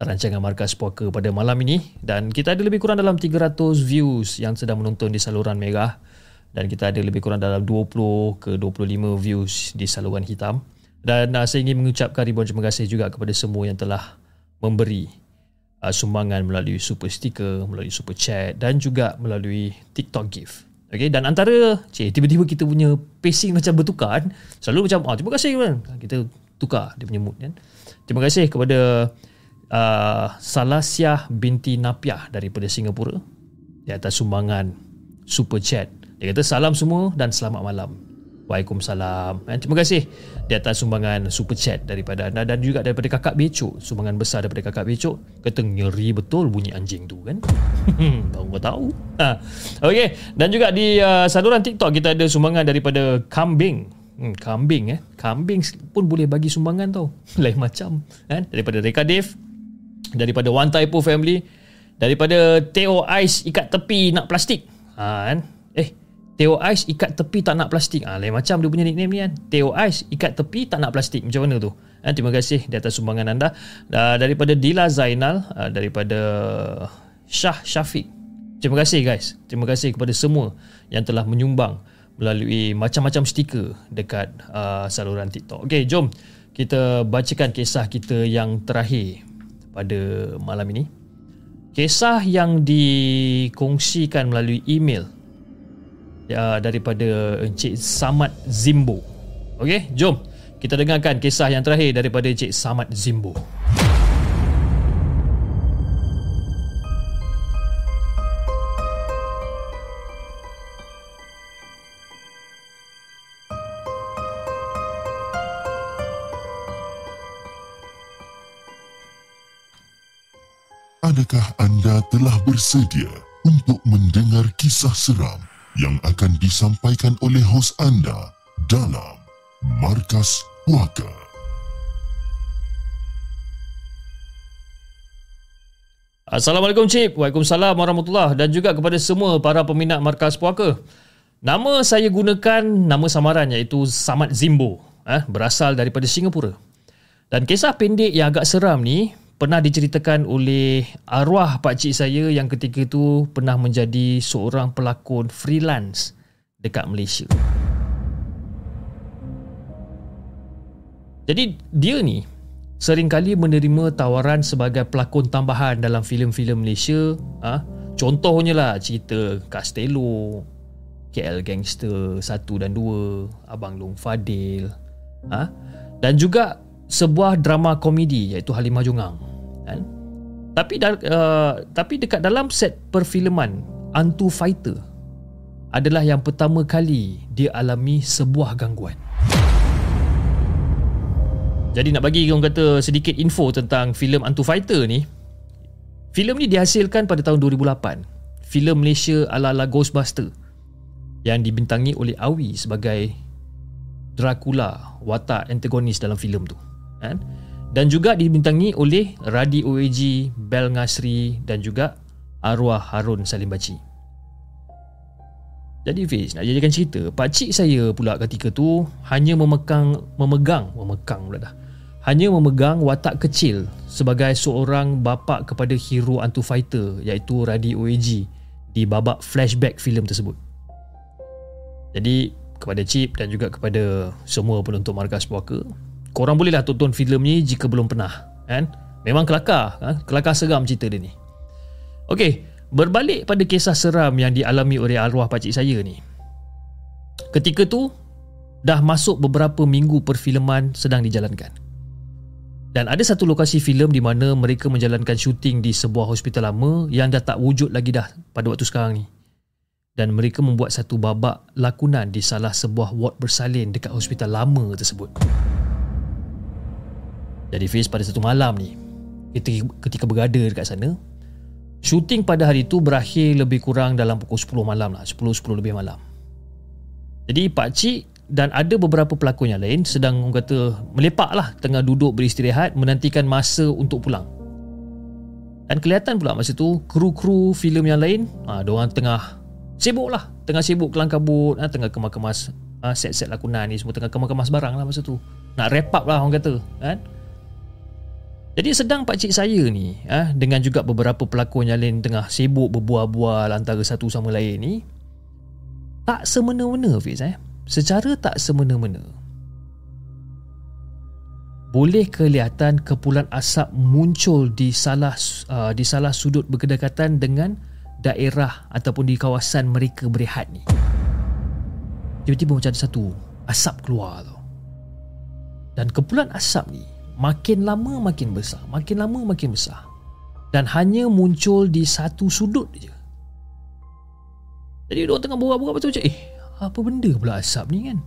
rancangan Markas Puaka pada malam ini. Dan kita ada lebih kurang dalam 300 views yang sedang menonton di saluran merah. Dan kita ada lebih kurang dalam 20 ke 25 views di saluran hitam. Dan uh, saya ingin mengucapkan ribuan terima kasih juga kepada semua yang telah memberi uh, sumbangan melalui super sticker, melalui super chat dan juga melalui TikTok gift. Okay, dan antara cik, tiba-tiba kita punya pacing macam bertukar kan. Selalu macam, ah, terima kasih kan. Kita tukar dia punya mood kan. Terima kasih kepada uh, Salasiah binti Napiah daripada Singapura di atas sumbangan super chat. Dia kata salam semua dan selamat malam. Waalaikumsalam. Eh, terima kasih di atas sumbangan super chat daripada anda dan juga daripada kakak Becok. Sumbangan besar daripada kakak Becok. Kata ngeri betul bunyi anjing tu kan. Baru kau tahu. Ha. Okay. Dan juga di uh, saluran TikTok kita ada sumbangan daripada Kambing. Hmm, kambing eh. Kambing pun boleh bagi sumbangan tau. Lain macam. Kan? Daripada Reka Dave. Daripada One Typo Family. Daripada Teo Ice ikat tepi nak plastik. Ha, kan? Teo Ice ikat tepi tak nak plastik. Ah, lain macam dia punya nickname ni kan. Teo Ice ikat tepi tak nak plastik. Macam mana tu? Ah, terima kasih di atas sumbangan anda. Ah, daripada Dila Zainal. Ah, daripada Shah Syafiq. Terima kasih guys. Terima kasih kepada semua yang telah menyumbang melalui macam-macam stiker dekat uh, saluran TikTok. Okey, jom kita bacakan kisah kita yang terakhir pada malam ini. Kisah yang dikongsikan melalui email ya, daripada Encik Samad Zimbo. Okey, jom kita dengarkan kisah yang terakhir daripada Encik Samad Zimbo. Adakah anda telah bersedia untuk mendengar kisah seram yang akan disampaikan oleh hos anda dalam Markas Puaka. Assalamualaikum Cip, Waalaikumsalam warahmatullahi dan juga kepada semua para peminat Markas Puaka. Nama saya gunakan nama samaran iaitu Samad Zimbo, eh, berasal daripada Singapura. Dan kisah pendek yang agak seram ni pernah diceritakan oleh arwah pak cik saya yang ketika itu pernah menjadi seorang pelakon freelance dekat Malaysia. Jadi dia ni seringkali menerima tawaran sebagai pelakon tambahan dalam filem-filem Malaysia. Ah, ha? contohnya lah cerita Castello, KL Gangster 1 dan 2, Abang Long Fadil. Ah, ha? dan juga sebuah drama komedi iaitu Halimah Jungang kan? Tapi uh, tapi dekat dalam set perfilman Antu Fighter adalah yang pertama kali dia alami sebuah gangguan. Jadi nak bagi orang kata sedikit info tentang filem Antu Fighter ni filem ni dihasilkan pada tahun 2008 filem Malaysia ala-ala Ghostbuster yang dibintangi oleh Awi sebagai Dracula watak antagonis dalam filem tu kan? dan juga dibintangi oleh Radi OAG, Bel Ngasri dan juga arwah Harun Salim Baci. Jadi Fiz, nak jadikan cerita, pak cik saya pula ketika tu hanya memegang memegang memegang pula dah. Hanya memegang watak kecil sebagai seorang bapa kepada hero antu fighter iaitu Radi OAG di babak flashback filem tersebut. Jadi kepada Chip dan juga kepada semua penonton Markas Puaka, korang bolehlah tonton filem ni jika belum pernah kan? Memang kelakar kan? kelakar seram cerita dia ni. Okey, berbalik pada kisah seram yang dialami oleh arwah pakcik saya ni. Ketika tu dah masuk beberapa minggu perfilman sedang dijalankan. Dan ada satu lokasi filem di mana mereka menjalankan syuting di sebuah hospital lama yang dah tak wujud lagi dah pada waktu sekarang ni. Dan mereka membuat satu babak lakonan di salah sebuah ward bersalin dekat hospital lama tersebut. Jadi Fiz pada satu malam ni ketika, ketika berada dekat sana Shooting pada hari itu berakhir lebih kurang dalam pukul 10 malam lah. 10-10 lebih malam. Jadi Pak Cik dan ada beberapa pelakon yang lain sedang kata melepak lah tengah duduk beristirahat menantikan masa untuk pulang. Dan kelihatan pula masa tu kru-kru filem yang lain ha, orang tengah sibuk lah. Tengah sibuk kelang kabut ha, tengah kemas-kemas ha, set-set lakonan ni semua tengah kemas-kemas barang lah masa tu. Nak wrap up lah orang kata kan jadi sedang pak cik saya ni ah dengan juga beberapa pelakon yang lain tengah sibuk berbual-bual antara satu sama lain ni tak semena-mena Fiz eh. Secara tak semena-mena. Boleh kelihatan kepulan asap muncul di salah uh, di salah sudut berdekatan dengan daerah ataupun di kawasan mereka berehat ni. Tiba-tiba macam ada satu asap keluar tu. Dan kepulan asap ni makin lama makin besar. Makin lama makin besar. Dan hanya muncul di satu sudut je. Jadi dia tengah borak-borak macam eh apa benda pula asap ni kan?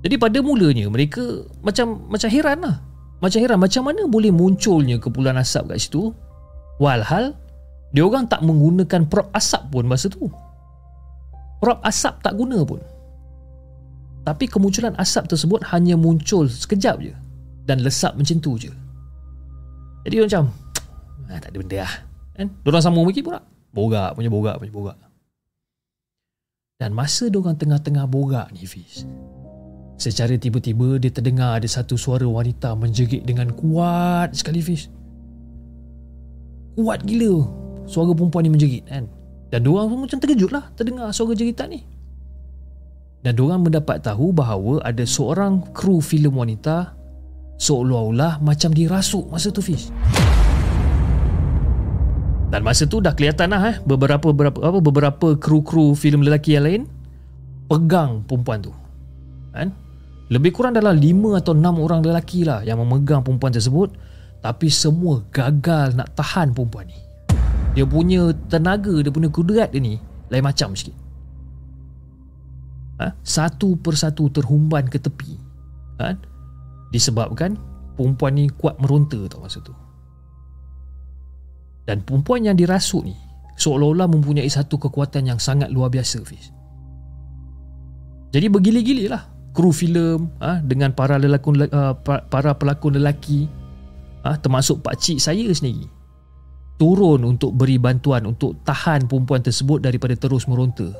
Jadi pada mulanya mereka macam macam heran lah. Macam heran macam mana boleh munculnya kepulan asap kat situ? Walhal dia orang tak menggunakan prop asap pun masa tu. Prop asap tak guna pun. Tapi kemunculan asap tersebut hanya muncul sekejap je dan lesap macam tu je. Jadi dia macam ah, tak ada benda lah. Kan? Diorang sama lagi pula. Borak punya borak punya borak. Dan masa diorang tengah-tengah borak ni Fiz. Secara tiba-tiba dia terdengar ada satu suara wanita menjerit dengan kuat sekali Fiz. Kuat gila suara perempuan ni menjerit kan. Dan diorang pun macam terkejut lah terdengar suara jeritan ni. Dan diorang mendapat tahu bahawa ada seorang kru filem wanita seolah-olah macam dirasuk masa tu Fiz dan masa tu dah kelihatan lah eh, beberapa beberapa apa beberapa kru-kru filem lelaki yang lain pegang perempuan tu. Kan? Lebih kurang dalam 5 atau 6 orang lelaki lah yang memegang perempuan tersebut tapi semua gagal nak tahan perempuan ni. Dia punya tenaga dia punya kudrat dia ni lain macam sikit. Ha? satu persatu terhumban ke tepi. Kan? ha? Disebabkan perempuan ni kuat meronta tau masa tu. Dan perempuan yang dirasuk ni seolah-olah mempunyai satu kekuatan yang sangat luar biasa Fiz. Jadi bergili-gili lah kru filem ha, dengan para lelakon uh, para pelakon lelaki ha, termasuk pak cik saya sendiri turun untuk beri bantuan untuk tahan perempuan tersebut daripada terus meronta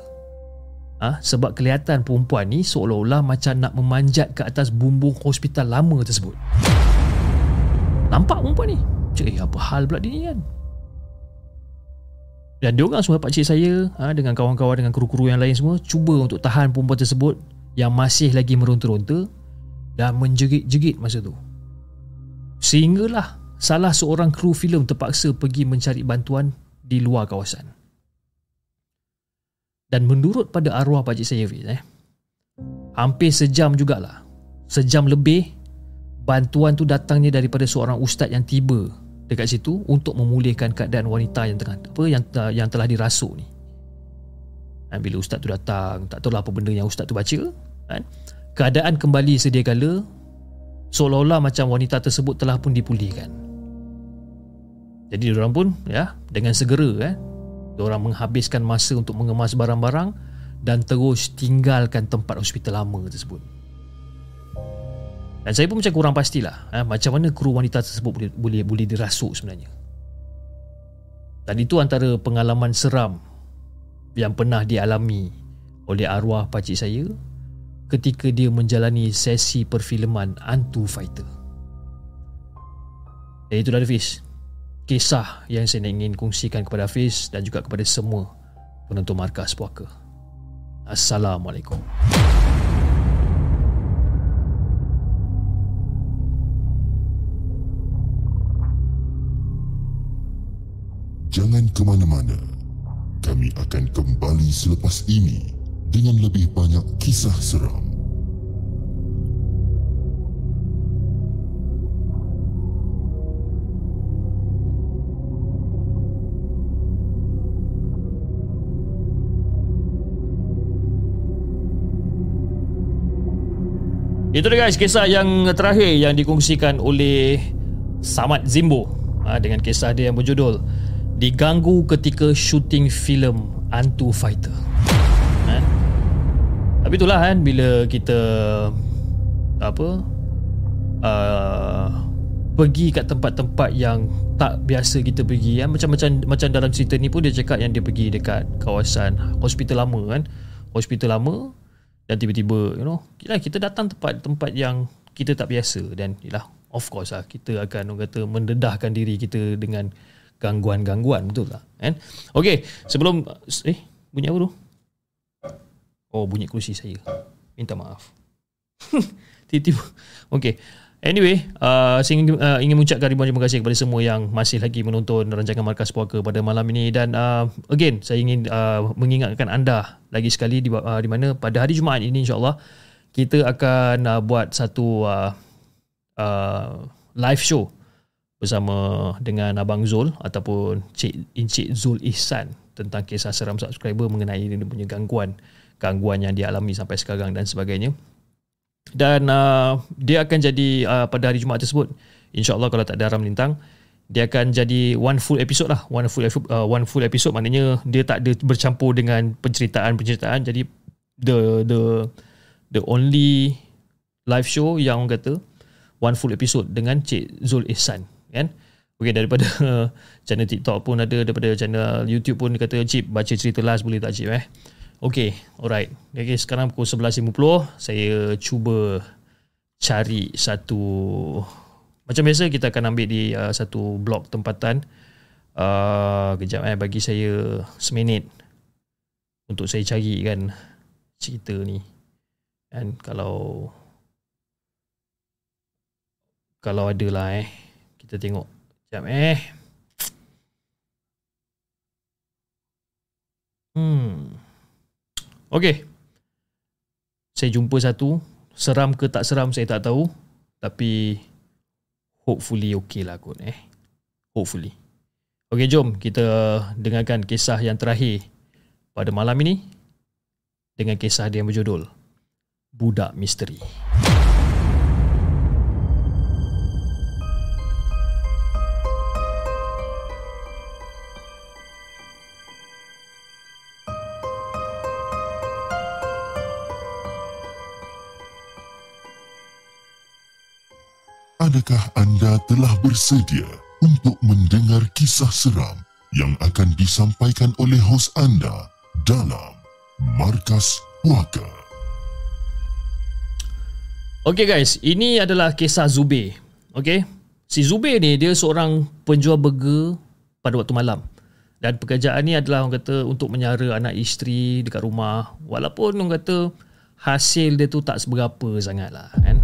ha? sebab kelihatan perempuan ni seolah-olah macam nak memanjat ke atas bumbung hospital lama tersebut. Nampak perempuan ni Cik eh apa hal pula dia ni kan Dan dia orang semua pakcik saya ha, Dengan kawan-kawan dengan kru-kru yang lain semua Cuba untuk tahan perempuan tersebut Yang masih lagi meronta-ronta Dan menjerit-jerit masa tu Sehinggalah Salah seorang kru filem terpaksa pergi mencari bantuan di luar kawasan. Dan menurut pada arwah pakcik saya Fiz, eh, hampir sejam jugalah. Sejam lebih bantuan tu datangnya daripada seorang ustaz yang tiba dekat situ untuk memulihkan keadaan wanita yang tengah apa yang yang telah dirasuk ni. Dan bila ustaz tu datang, tak tahu lah apa benda yang ustaz tu baca, kan? Keadaan kembali sedia kala seolah-olah macam wanita tersebut telah pun dipulihkan. Jadi orang pun ya dengan segera eh orang menghabiskan masa untuk mengemas barang-barang dan terus tinggalkan tempat hospital lama tersebut. Dan saya pun macam kurang pastilah eh, macam mana kru wanita tersebut boleh boleh, boleh dirasuk sebenarnya. Dan itu antara pengalaman seram yang pernah dialami oleh arwah pakcik saya ketika dia menjalani sesi perfilman Antu Fighter. Dan itulah Hafiz Kisah yang saya ingin kongsikan kepada Hafiz Dan juga kepada semua penonton markas puaka Assalamualaikum Jangan ke mana-mana. Kami akan kembali selepas ini dengan lebih banyak kisah seram. Itu dia guys kisah yang terakhir yang dikongsikan oleh Samad Zimbo ha, dengan kisah dia yang berjudul Diganggu ketika syuting filem Antu Fighter. Ha? Tapi itulah kan bila kita apa uh, pergi kat tempat-tempat yang tak biasa kita pergi kan macam macam macam dalam cerita ni pun dia cakap yang dia pergi dekat kawasan hospital lama kan hospital lama dan tiba-tiba you know kita, kita datang tempat-tempat yang kita tak biasa. Dan yalah of course lah kita akan orang kata mendedahkan diri kita dengan gangguan-gangguan. Betul tak? Kan okey sebelum eh bunyi apa tu? Oh bunyi kerusi saya. Minta maaf. Tiba-tiba okey Anyway, uh, saya ingin, uh, ingin mengucapkan ribuan terima kasih kepada semua yang masih lagi menonton rancangan Markas Puaka pada malam ini. Dan uh, again saya ingin uh, mengingatkan anda lagi sekali di, uh, di mana pada hari Jumaat ini insyaAllah kita akan uh, buat satu uh, uh, live show bersama dengan Abang Zul ataupun Cik Encik Zul Ihsan tentang kisah seram subscriber mengenai dia punya gangguan gangguan yang dialami sampai sekarang dan sebagainya dan uh, dia akan jadi uh, pada hari Jumaat tersebut insyaallah kalau tak ada haram lintang dia akan jadi one full episode lah. One full uh, one full episode. Maknanya dia tak ada bercampur dengan penceritaan-penceritaan. Jadi the the the only live show yang orang kata one full episode dengan Cik Zul Ihsan kan? Okay, daripada channel TikTok pun ada daripada channel YouTube pun dia kata Cip baca cerita last boleh tak Cip eh Okay, alright. Okay, sekarang pukul 11.50. Saya cuba cari satu... Macam biasa, kita akan ambil di uh, satu blok tempatan. Uh, kejap eh, bagi saya seminit untuk saya cari kan cerita ni. Dan kalau... Kalau ada lah eh. Kita tengok. Kejap eh. Hmm. Okey. Saya jumpa satu. Seram ke tak seram saya tak tahu. Tapi hopefully okey lah kot eh. Hopefully. Okey jom kita dengarkan kisah yang terakhir pada malam ini dengan kisah dia berjudul Budak Misteri. Adakah anda telah bersedia untuk mendengar kisah seram yang akan disampaikan oleh hos anda dalam Markas Puaka? Okay guys, ini adalah kisah Zubir. Okay, Si Zubir ni dia seorang penjual burger pada waktu malam. Dan pekerjaan ni adalah orang kata untuk menyara anak isteri dekat rumah. Walaupun orang kata hasil dia tu tak seberapa sangat lah kan.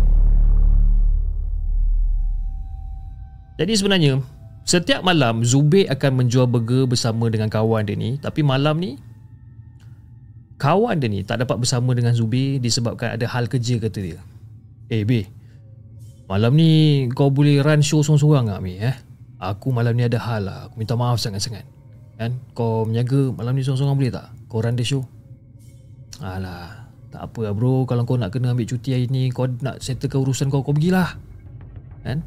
Jadi sebenarnya setiap malam Zubir akan menjual burger bersama dengan kawan dia ni. Tapi malam ni kawan dia ni tak dapat bersama dengan Zubir disebabkan ada hal kerja kata dia. Eh B, malam ni kau boleh run show seorang-seorang tak Mi? Eh? Aku malam ni ada hal lah. Aku minta maaf sangat-sangat. Kan? Kau menjaga malam ni seorang-seorang boleh tak? Kau run the show. Alah, tak apa lah bro. Kalau kau nak kena ambil cuti hari ni, kau nak settlekan urusan kau, kau pergilah. Kan?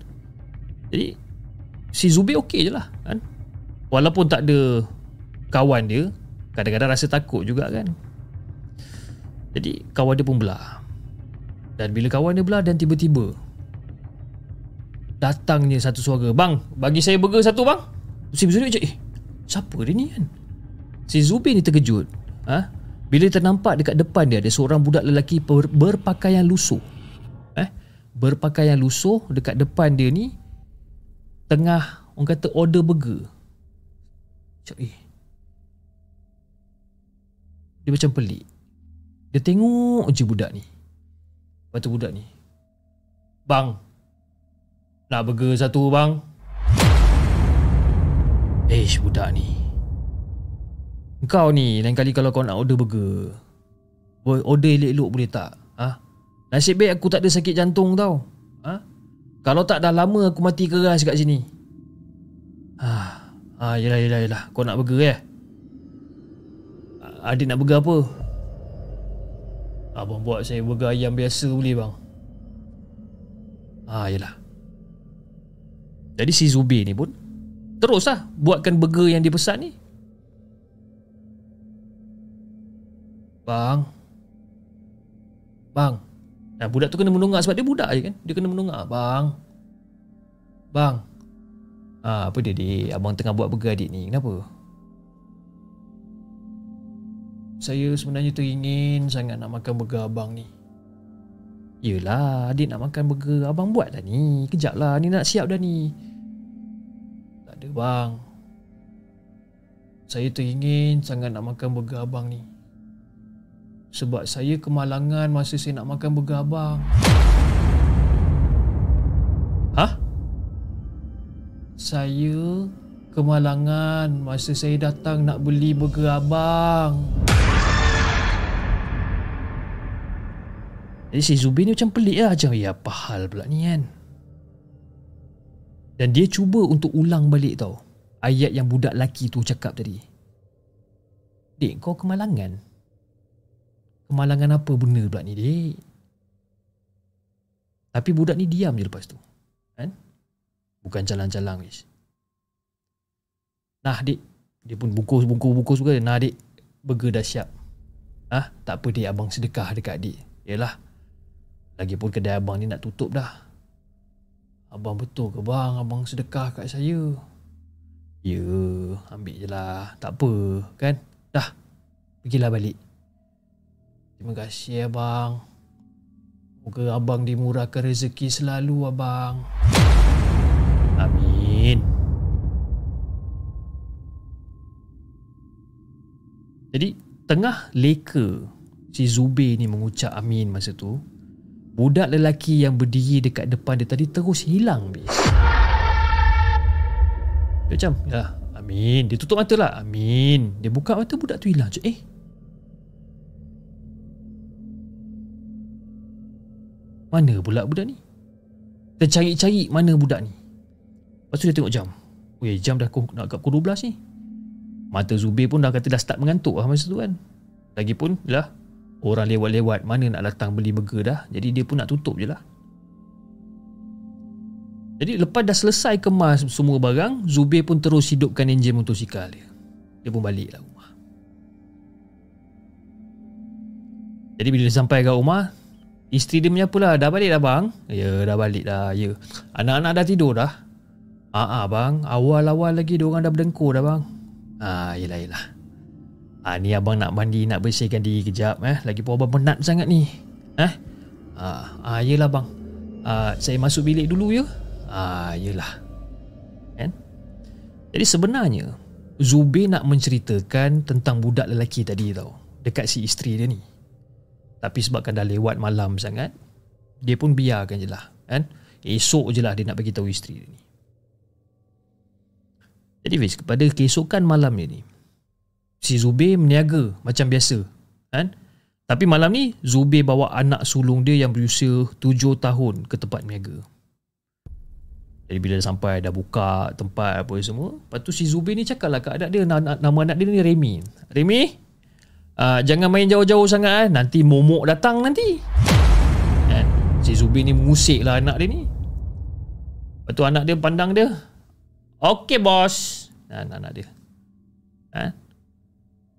Jadi, si Zubi okey je lah. Kan? Walaupun tak ada kawan dia, kadang-kadang rasa takut juga kan. Jadi, kawan dia pun belah. Dan bila kawan dia belah dan tiba-tiba datangnya satu suara, "Bang, bagi saya burger satu, bang." Si Zubir cakap, "Eh, Siapa dia ni kan? Si Zubir ni terkejut. Ha? Bila ternampak dekat depan dia ada seorang budak lelaki ber, berpakaian lusuh. Eh? Berpakaian lusuh dekat depan dia ni tengah orang kata order burger. Cak eh. Dia macam pelik. Dia tengok je budak ni. Lepas tu budak ni. Bang. Nak burger satu bang. Eh budak ni Kau ni lain kali kalau kau nak order burger Order elok-elok boleh tak? Ha? Nasib baik aku tak ada sakit jantung tau ha? Kalau tak dah lama aku mati keras kat sini ha. ha yelah yelah yelah Kau nak burger eh Adik nak burger apa? Abang buat saya burger ayam biasa boleh bang Ah, yelah Jadi si Zubi ni pun Terus lah buatkan burger yang dia pesan ni. Bang. Bang. Nah, budak tu kena menungak sebab dia budak je kan. Dia kena menungak. Bang. Bang. Ha, apa dia dia? Abang tengah buat burger adik ni. Kenapa? Saya sebenarnya teringin sangat nak makan burger abang ni. Yelah, adik nak makan burger abang buat dah ni. Kejap lah, ni nak siap dah ni ada bang Saya teringin sangat nak makan burger abang ni Sebab saya kemalangan masa saya nak makan burger abang. Hah? Saya kemalangan masa saya datang nak beli burger abang. Jadi si Zubin ni macam pelik lah Macam ya apa hal pula ni kan? Dan dia cuba untuk ulang balik tau. Ayat yang budak lelaki tu cakap tadi. Dek kau kemalangan Kemalangan apa benda pula ni dek Tapi budak ni diam je lepas tu Kan? Bukan jalan-jalan wis Nah dek Dia pun bungkus-bungkus-bungkus juga Nah dek Burger dah siap. Ah, Tak apa dek abang sedekah dekat adik Yalah Lagipun kedai abang ni nak tutup dah. Abang betul ke bang? Abang sedekah kat saya. Ya Ambil je lah. Tak apa Kan? Dah. Pergilah balik Terima kasih abang Moga abang dimurahkan rezeki selalu abang Amin Jadi Tengah leka Si Zubir ni mengucap amin masa tu Budak lelaki yang berdiri dekat depan dia tadi terus hilang bis. Dia macam, ya, amin. Dia tutup mata lah, amin. Dia buka mata budak tu hilang. Eh, mana pula budak ni? Kita cari-cari mana budak ni. Lepas tu dia tengok jam. Weh, jam dah nak kat pukul 12 ni. Mata Zubir pun dah kata dah start mengantuk lah masa tu kan. Lagipun, lah, Orang lewat-lewat mana nak datang beli burger dah Jadi dia pun nak tutup je lah Jadi lepas dah selesai kemas semua barang Zubir pun terus hidupkan enjin motosikal dia Dia pun balik lah rumah Jadi bila dia sampai ke rumah Isteri dia menyapa lah Dah balik dah bang Ya dah balik dah ya. Anak-anak dah tidur dah Ah, ah bang Awal-awal lagi dia orang dah berdengkur dah bang Ah, yelah yelah Ha, ni abang nak mandi Nak bersihkan diri kejap eh. Lagi pun abang penat sangat ni eh? ha, ha, Yelah bang ha, Saya masuk bilik dulu ya Ah, yelah. Kan? Jadi sebenarnya Zubir nak menceritakan tentang budak lelaki tadi tau dekat si isteri dia ni. Tapi sebabkan dah lewat malam sangat, dia pun biarkan je lah. Kan? Esok je lah dia nak bagi tahu isteri dia ni. Jadi Fiz, kepada keesokan malam dia ni, si Zubir meniaga macam biasa. Kan? Tapi malam ni Zubir bawa anak sulung dia yang berusia 7 tahun ke tempat niaga. Jadi bila dah sampai dah buka tempat apa semua, lepas tu si Zubir ni cakap lah kat anak dia nama anak dia ni Remy. Remy, uh, jangan main jauh-jauh sangat eh. nanti momok datang nanti. Kan? Si Zubir ni mengusik lah anak dia ni. Lepas tu anak dia pandang dia. Okey bos. Nah, anak dia. Ha?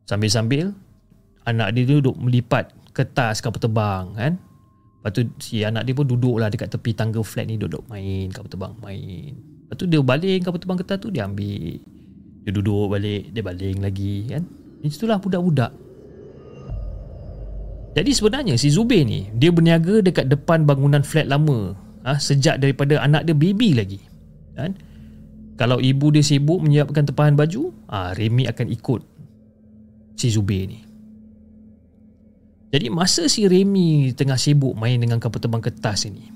Sambil-sambil anak dia tu duduk melipat kertas kapal terbang kan lepas tu si anak dia pun duduk lah dekat tepi tangga flat ni duduk main kapal terbang main lepas tu dia baling kapal terbang kertas tu dia ambil dia duduk balik dia baling lagi kan itulah budak-budak jadi sebenarnya si Zubir ni dia berniaga dekat depan bangunan flat lama ha, sejak daripada anak dia baby lagi kan kalau ibu dia sibuk menyiapkan tepahan baju, ah ha, Remy akan ikut si Zubir ni. Jadi masa si Remy tengah sibuk main dengan kapal terbang kertas ini,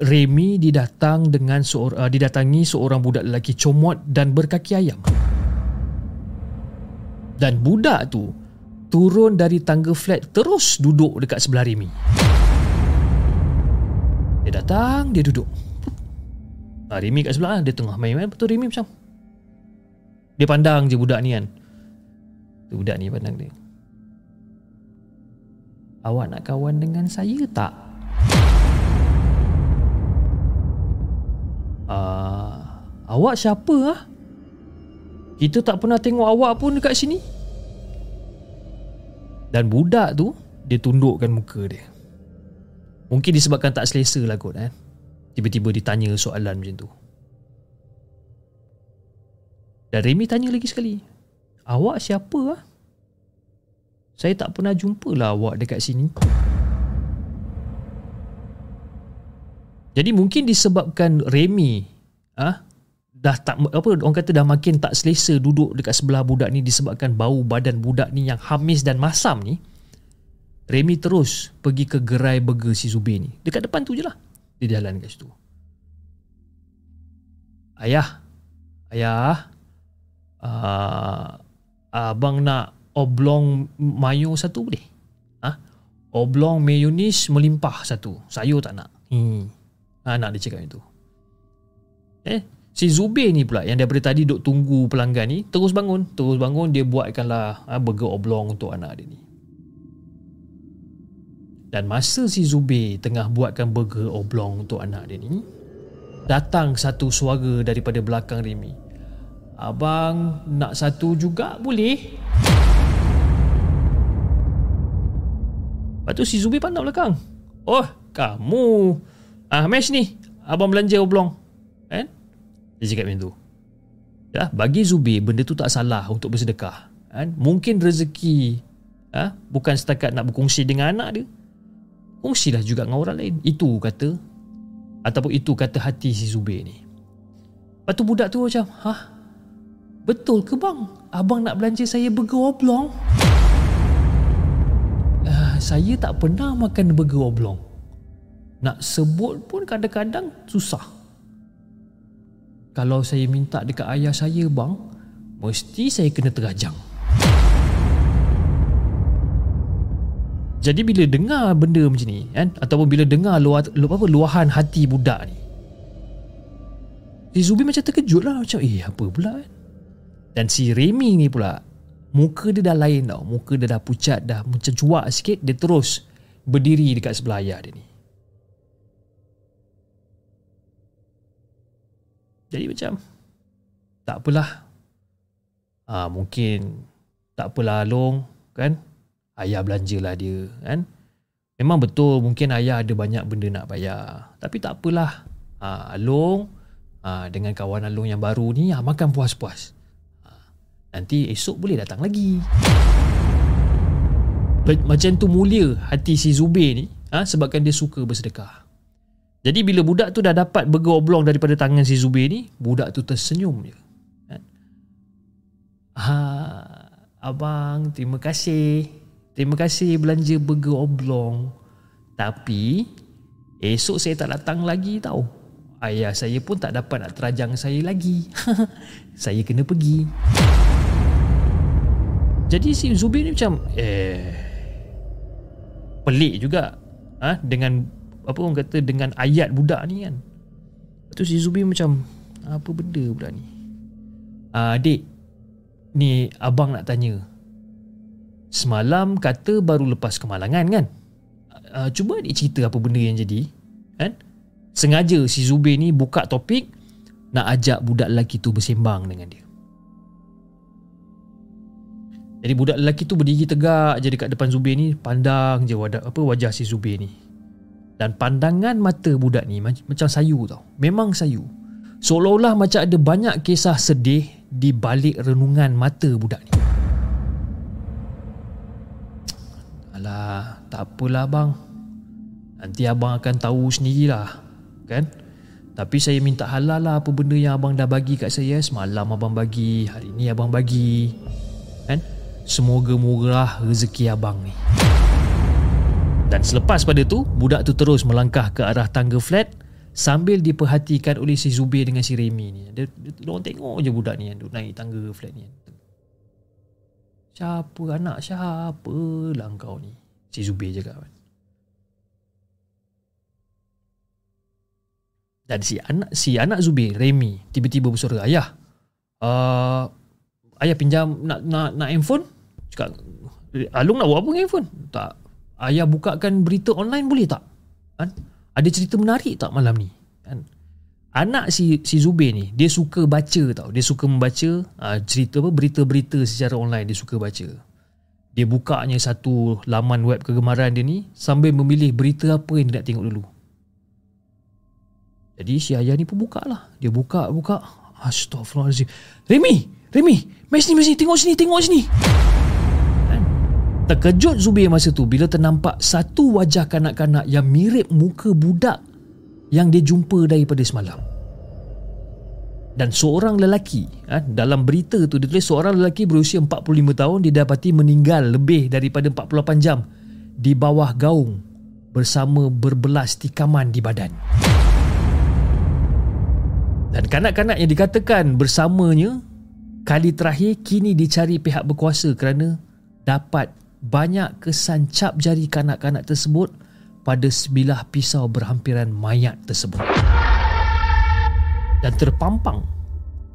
Remy didatang dengan seorang uh, didatangi seorang budak lelaki comot dan berkaki ayam. Dan budak tu turun dari tangga flat terus duduk dekat sebelah Remy. Dia datang, dia duduk. Ha, Remy kat sebelah dia tengah main-main betul Remy macam dia pandang je budak ni kan. Budak ni pandang dia. Awak nak kawan dengan saya tak? Uh, awak siapa ah? Kita tak pernah tengok awak pun dekat sini. Dan budak tu dia tundukkan muka dia. Mungkin disebabkan tak selesa lah kot eh. Tiba-tiba ditanya soalan macam tu. Dan Remy tanya lagi sekali. Awak siapa ah? Saya tak pernah jumpa lah awak dekat sini. Jadi mungkin disebabkan Remy ah dah tak apa orang kata dah makin tak selesa duduk dekat sebelah budak ni disebabkan bau badan budak ni yang hamis dan masam ni. Remy terus pergi ke gerai burger si Zubir ni. Dekat depan tu je lah. Dia jalan kat situ. Ayah. Ayah. Uh, abang nak oblong mayo satu boleh? Ha? Oblong mayonis melimpah satu. Sayur tak nak. Hmm. Ha, nak dia cakap itu. Eh, si Zubir ni pula yang daripada tadi duk tunggu pelanggan ni terus bangun. Terus bangun dia buatkanlah ha, burger oblong untuk anak dia ni. Dan masa si Zubir tengah buatkan burger oblong untuk anak dia ni, datang satu suara daripada belakang Remy. Abang nak satu juga boleh? Lepas tu si Zubi pandang belakang. Oh, kamu. Ah, Mesh ni. Abang belanja oblong. Kan? Dia cakap macam tu. Ya, bagi Zubi, benda tu tak salah untuk bersedekah. Kan? Mungkin rezeki ha? bukan setakat nak berkongsi dengan anak dia. Kongsilah juga dengan orang lain. Itu kata ataupun itu kata hati si Zubi ni. Lepas tu budak tu macam, Hah? Betul ke bang? Abang nak belanja saya burger oblong? saya tak pernah makan burger oblong. Nak sebut pun kadang-kadang susah. Kalau saya minta dekat ayah saya bang, mesti saya kena terajang. Jadi bila dengar benda macam ni kan ataupun bila dengar luah, luah, apa luahan hati budak ni. Si Zubi macam terkejut lah macam eh apa pula kan. Dan si Remy ni pula muka dia dah lain tau muka dia dah pucat dah macam cuak sikit dia terus berdiri dekat sebelah ayah dia ni jadi macam tak apalah. Ha, mungkin tak apalah Long kan? Ayah belanjalah dia kan? Memang betul mungkin ayah ada banyak benda nak bayar. Tapi tak apalah. Ha, Along ha, dengan kawan Along yang baru ni ha, makan puas-puas. Nanti esok boleh datang lagi. Macam tu mulia hati si Zubir ni ha, Sebabkan dia suka bersedekah Jadi bila budak tu dah dapat burger oblong daripada tangan si Zubir ni, budak tu tersenyum je. Ha, abang, terima kasih. Terima kasih belanja burger oblong. Tapi esok saya tak datang lagi tau. Ayah saya pun tak dapat nak terajang saya lagi. saya kena pergi. Jadi si Zubir ni macam eh pelik juga ha? dengan apa orang kata dengan ayat budak ni kan. Lepas tu si Zubir macam apa benda budak ni? Ah adik ni abang nak tanya. Semalam kata baru lepas kemalangan kan? Uh, cuba adik cerita apa benda yang jadi kan? Sengaja si Zubir ni buka topik nak ajak budak lelaki tu bersembang dengan dia. Jadi budak lelaki tu berdiri tegak je dekat depan Zubir ni pandang je wajah, apa wajah si Zubir ni. Dan pandangan mata budak ni macam sayu tau. Memang sayu. Seolah-olah macam ada banyak kisah sedih di balik renungan mata budak ni. Alah, tak apalah bang. Nanti abang akan tahu sendirilah. Kan? Tapi saya minta halal lah apa benda yang abang dah bagi kat saya. Semalam abang bagi, hari ni abang bagi. Kan? Semoga murah rezeki abang ni. Dan selepas pada tu, budak tu terus melangkah ke arah tangga flat sambil diperhatikan oleh si Zubir dengan si Remy ni. Dia, dia, dia orang tengok je budak ni yang naik tangga flat ni. Siapa anak siapa lah kau ni? Si Zubir cakap kan. Dan si anak si anak Zubir, Remy, tiba-tiba bersuara, "Ayah, uh, ayah pinjam nak nak nak handphone?" Cakap, "Alung nak buat apa dengan handphone?" Tak, ayah bukakan berita online boleh tak? Kan? Ada cerita menarik tak malam ni? Kan? Anak si si Zubir ni, dia suka baca tau. Dia suka membaca uh, cerita apa berita-berita secara online dia suka baca. Dia bukanya satu laman web kegemaran dia ni sambil memilih berita apa yang dia nak tengok dulu. Jadi si ayah ni pun buka lah. Dia buka, buka. Astaghfirullahaladzim. Remy! Remy! Mes ni, mes ni. Tengok sini, tengok sini. Terkejut Zubir masa tu bila ternampak satu wajah kanak-kanak yang mirip muka budak yang dia jumpa daripada semalam. Dan seorang lelaki, ha, dalam berita tu dia tulis seorang lelaki berusia 45 tahun didapati meninggal lebih daripada 48 jam di bawah gaung bersama berbelas tikaman di badan. Dan kanak-kanak yang dikatakan bersamanya kali terakhir kini dicari pihak berkuasa kerana dapat banyak kesan cap jari kanak-kanak tersebut pada sebilah pisau berhampiran mayat tersebut. Dan terpampang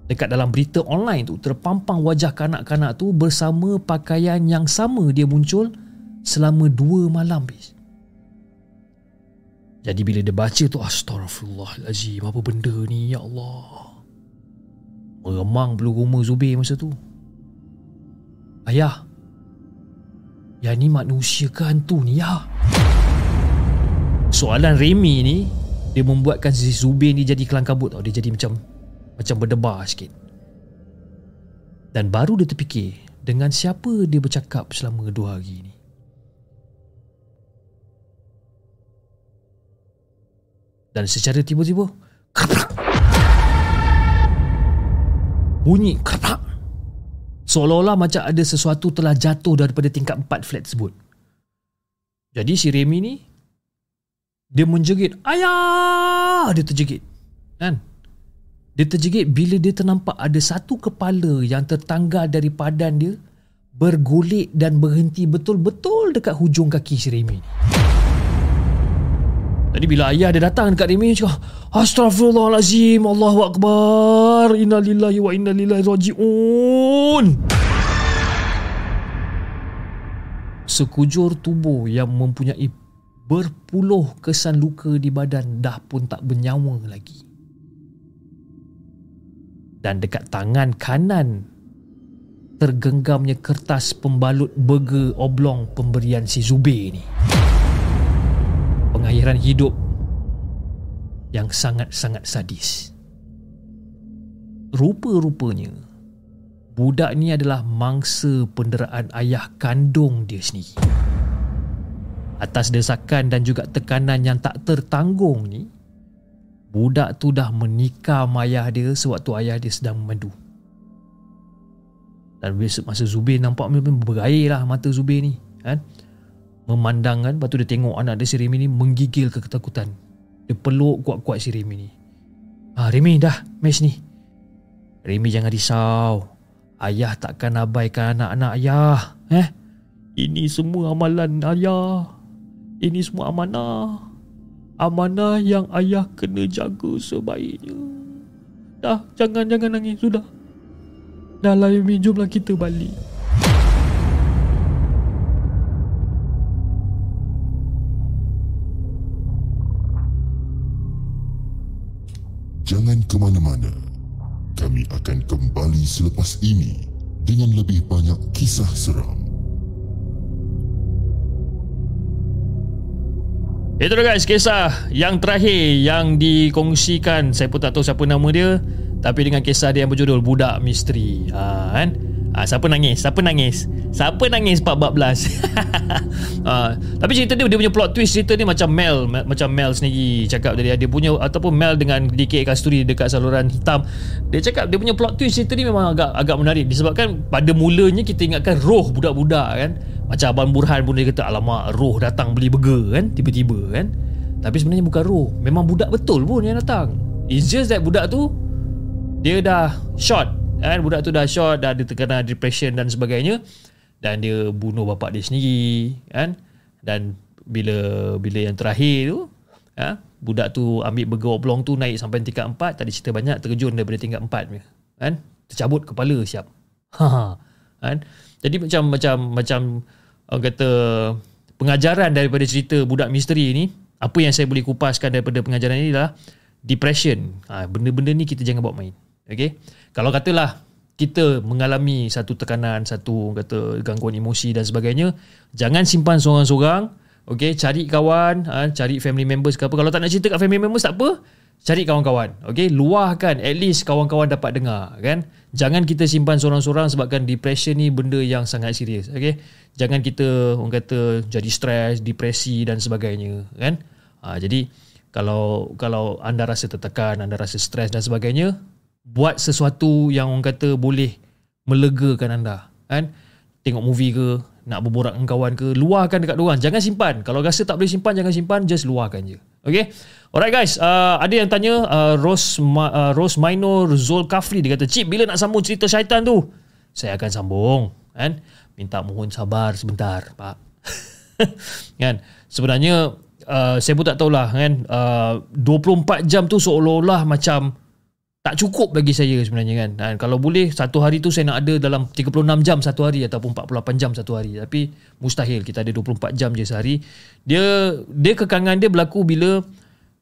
dekat dalam berita online tu terpampang wajah kanak-kanak tu bersama pakaian yang sama dia muncul selama dua malam bis. Jadi bila dia baca tu astagfirullahalazim apa benda ni ya Allah. Meremang bulu rumah Zubir masa tu. Ayah, yang ni manusia ke hantu ni ya? Soalan Remy ni Dia membuatkan si Zubir ni jadi kelang kabut tau. Dia jadi macam Macam berdebar sikit Dan baru dia terfikir Dengan siapa dia bercakap selama dua hari ni Dan secara tiba-tiba Kerap Bunyi kerap Seolah-olah macam ada sesuatu telah jatuh daripada tingkat empat flat tersebut. Jadi si Remy ni dia menjerit, "Ayah!" Dia terjegit. Kan? Dia terjegit bila dia ternampak ada satu kepala yang tertanggal dari padan dia bergolek dan berhenti betul-betul dekat hujung kaki si Remy ni. Tadi bila ayah dia datang dekat Remy cakap Astaghfirullahalazim Allahu Akbar Innalillahi wa innalillahi raji'un Sekujur tubuh yang mempunyai berpuluh kesan luka di badan dah pun tak bernyawa lagi. Dan dekat tangan kanan tergenggamnya kertas pembalut burger oblong pemberian si Zubir ni pengakhiran hidup yang sangat-sangat sadis. Rupa-rupanya, budak ni adalah mangsa penderaan ayah kandung dia sendiri. Atas desakan dan juga tekanan yang tak tertanggung ni, budak tu dah menikah sama ayah dia sewaktu ayah dia sedang memandu. Dan masa Zubir nampak berair lah mata Zubir ni. Kan? Memandang kan. Lepas tu dia tengok anak dia si Remy ni menggigil ke ketakutan. Dia peluk kuat-kuat si Remy ni. Ah Remy dah mes ni. Remy jangan risau. Ayah takkan abaikan anak-anak ayah. Eh? Ini semua amalan ayah. Ini semua amanah. Amanah yang ayah kena jaga sebaiknya. Dah, jangan-jangan nangis. Sudah. Dah lah Amy, jomlah kita balik. Jangan ke mana-mana. Kami akan kembali selepas ini dengan lebih banyak kisah seram. Itu dah guys kisah yang terakhir yang dikongsikan Saya pun tak tahu siapa nama dia tapi dengan kisah dia yang berjudul Budak Misteri ha, kan? Ha, siapa nangis? Siapa nangis? Siapa nangis 14? ha, tapi cerita dia, dia punya plot twist cerita ni macam Mel Macam Mel sendiri cakap dari dia punya Ataupun Mel dengan DK Kasturi dekat saluran hitam. Dia cakap dia punya plot twist cerita ni memang agak agak menarik Disebabkan pada mulanya kita ingatkan roh budak-budak kan? Macam Abang Burhan pun dia kata Alamak roh datang beli burger kan? Tiba-tiba kan? Tapi sebenarnya bukan roh. Memang budak betul pun yang datang. It's just that budak tu dia dah short kan? Budak tu dah short dah ada terkena depression dan sebagainya. Dan dia bunuh bapak dia sendiri kan? Dan bila bila yang terakhir tu ha, budak tu ambil burger oblong tu naik sampai tingkat 4 tadi cerita banyak terkejun daripada tingkat 4 ni kan? Tercabut kepala siap. Ha, ha. Kan? Jadi macam macam macam orang kata pengajaran daripada cerita budak misteri ni apa yang saya boleh kupaskan daripada pengajaran ini adalah depression. Ha, benda-benda ni kita jangan bawa main Okay. Kalau katalah kita mengalami satu tekanan, satu kata gangguan emosi dan sebagainya, jangan simpan seorang-seorang. Okay, cari kawan, ha, cari family members ke apa. Kalau tak nak cerita kat family members tak apa, cari kawan-kawan. Okay, luahkan at least kawan-kawan dapat dengar kan. Jangan kita simpan seorang-seorang sebabkan depression ni benda yang sangat serius. Okay, jangan kita orang kata jadi stres, depresi dan sebagainya kan. Ha, jadi kalau kalau anda rasa tertekan, anda rasa stres dan sebagainya, buat sesuatu yang orang kata boleh melegakan anda kan? Tengok movie ke nak berborak dengan kawan ke luahkan dekat diorang. Jangan simpan. Kalau rasa tak boleh simpan jangan simpan just luahkan je. Okay Alright guys. Uh, Ada yang tanya uh, Rose, Ma, uh, Rose Minor Zul Kafri Dia kata Cip bila nak sambung cerita syaitan tu? Saya akan sambung kan? Minta mohon sabar sebentar Pak. Kan? Sebenarnya uh, Saya pun tak tahulah kan? Uh, 24 jam tu seolah-olah macam tak cukup bagi saya sebenarnya kan. Dan kalau boleh satu hari tu saya nak ada dalam 36 jam satu hari ataupun 48 jam satu hari. Tapi mustahil kita ada 24 jam je sehari. Dia dia kekangan dia berlaku bila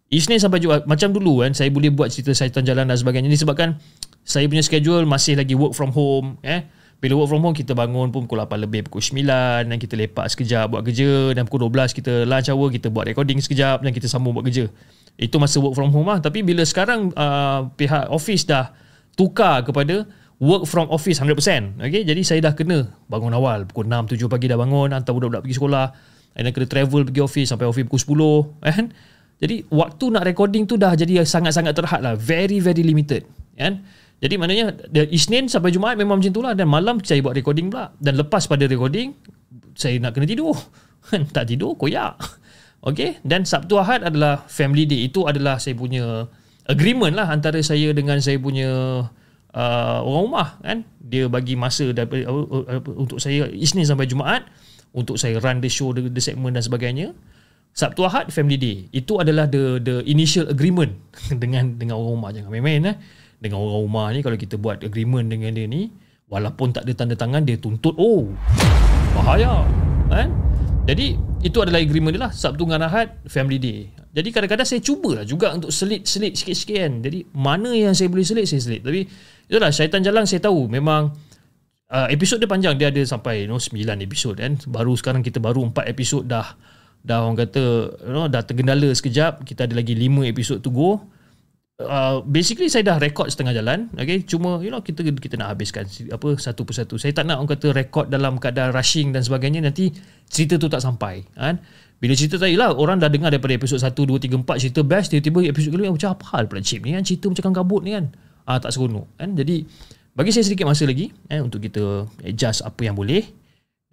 Isnin sampai Jumaat. Macam dulu kan saya boleh buat cerita syaitan jalan dan sebagainya. Disebabkan saya punya schedule masih lagi work from home eh. Bila work from home kita bangun pun pukul 8 lebih pukul 9 dan kita lepak sekejap buat kerja. Dan pukul 12 kita lunch hour kita buat recording sekejap. Dan kita sambung buat kerja itu masa work from home lah. Tapi bila sekarang uh, pihak office dah tukar kepada work from office 100% okay? jadi saya dah kena bangun awal. Pukul 6 7 pagi dah bangun hantar budak-budak pergi sekolah. Dan kena travel pergi office sampai office pukul 10 kan? Jadi waktu nak recording tu dah jadi sangat-sangat terhad lah. Very very limited kan? Jadi maknanya Isnin sampai Jumaat memang macam tu lah. Dan malam saya buat recording pula. Dan lepas pada recording saya nak kena tidur. Tak tidur koyak Okay Dan Sabtu Ahad adalah family day. Itu adalah saya punya Agreement lah Antara saya dengan saya punya uh, Orang rumah kan? Dia bagi masa daripada, uh, uh, Untuk saya Isnin sampai Jumaat Untuk saya run the show The, the segment dan sebagainya. Sabtu Ahad family day. Itu adalah the the initial agreement Dengan dengan orang rumah. Jangan main-main eh? Dengan orang rumah ni Kalau kita buat agreement dengan dia ni Walaupun tak ada tanda tangan Dia tuntut Oh Bahaya Kan jadi itu adalah agreement dia lah. Sabtu dengan Ahad Family day. Jadi kadang-kadang saya cubalah juga Untuk selit-selit sikit-sikit kan. Jadi mana yang saya boleh selit Saya selit. Tapi itulah Syaitan Jalan saya tahu. Memang uh, Episod dia panjang. Dia ada sampai you know, 9 episod kan. Baru sekarang kita baru 4 episod dah. Dah orang kata you know, Dah tergendala sekejap. Kita ada lagi 5 episod to go Uh, basically saya dah record setengah jalan okay? Cuma you know kita kita nak habiskan apa satu persatu. Saya tak nak orang kata record dalam keadaan rushing dan sebagainya nanti cerita tu tak sampai kan? Bila cerita tadi lah orang dah dengar daripada episod 1 2 3 4 cerita best tiba-tiba episod kelima macam apa hal pula chip ni kan? Cerita macam kabut ni kan? Ah tak seronok kan? Jadi bagi saya sedikit masa lagi eh, untuk kita adjust apa yang boleh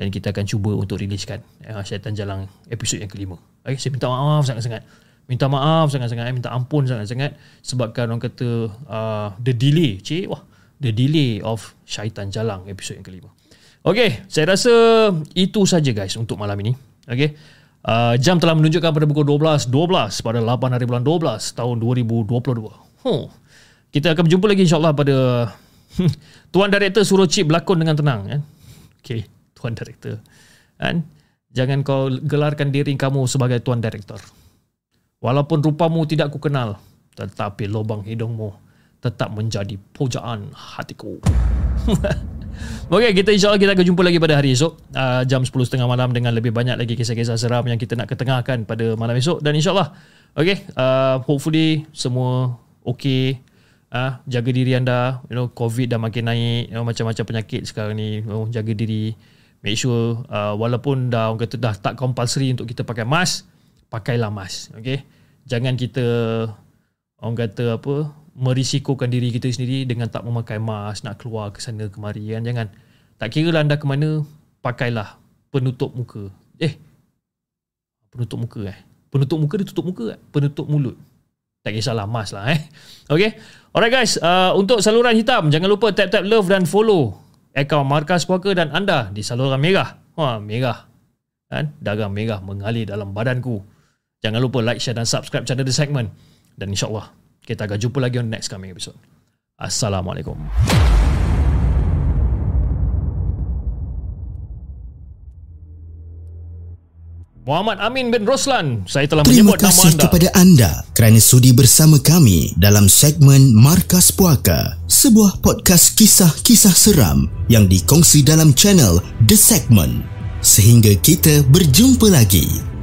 dan kita akan cuba untuk riliskan eh, Syaitan Jalang episod yang kelima. Okay, saya minta maaf sangat-sangat minta maaf sangat-sangat eh, minta ampun sangat-sangat sebabkan orang kata uh, the delay cik wah the delay of Syaitan Jalang episod yang kelima Okay, saya rasa itu saja guys untuk malam ini. Okay, uh, jam telah menunjukkan pada pukul 12.12 12 pada 8 hari bulan 12 tahun 2022. Huh. Kita akan berjumpa lagi insyaAllah pada Tuan Director suruh Cip berlakon dengan tenang. Kan? Okay, Tuan Director. Kan? Jangan kau gelarkan diri kamu sebagai Tuan Director. Walaupun rupamu tidak ku kenal, tetapi lubang hidungmu tetap menjadi pujaan hatiku. Okay, kita insyaAllah kita akan jumpa lagi pada hari esok uh, jam 10.30 malam dengan lebih banyak lagi kisah-kisah seram yang kita nak ketengahkan pada malam esok dan insyaAllah okay, uh, hopefully semua okay uh, jaga diri anda you know, COVID dah makin naik you know, macam-macam penyakit sekarang ni you know, jaga diri make sure uh, walaupun dah orang kata dah tak compulsory untuk kita pakai mask pakailah mask okay? Jangan kita orang kata apa merisikokan diri kita sendiri dengan tak memakai mask nak keluar ke sana kemari kan? Jangan. Tak kira lah anda ke mana pakailah penutup muka. Eh penutup muka eh? Penutup muka dia tutup muka penutup mulut. Tak kisahlah mask lah eh? Okay. Alright guys. Uh, untuk saluran hitam jangan lupa tap tap love dan follow akaun Markas Puaka dan anda di saluran merah. Wah merah. Kan? Darah merah mengalir dalam badanku jangan lupa like share dan subscribe channel The Segment dan insyaAllah kita akan jumpa lagi on next coming episode. Assalamualaikum. Muhammad Amin bin Roslan, saya telah Terima menyebut nama anda. Terima kasih kepada anda kerana sudi bersama kami dalam segmen Markas Puaka, sebuah podcast kisah-kisah seram yang dikongsi dalam channel The Segment. Sehingga kita berjumpa lagi.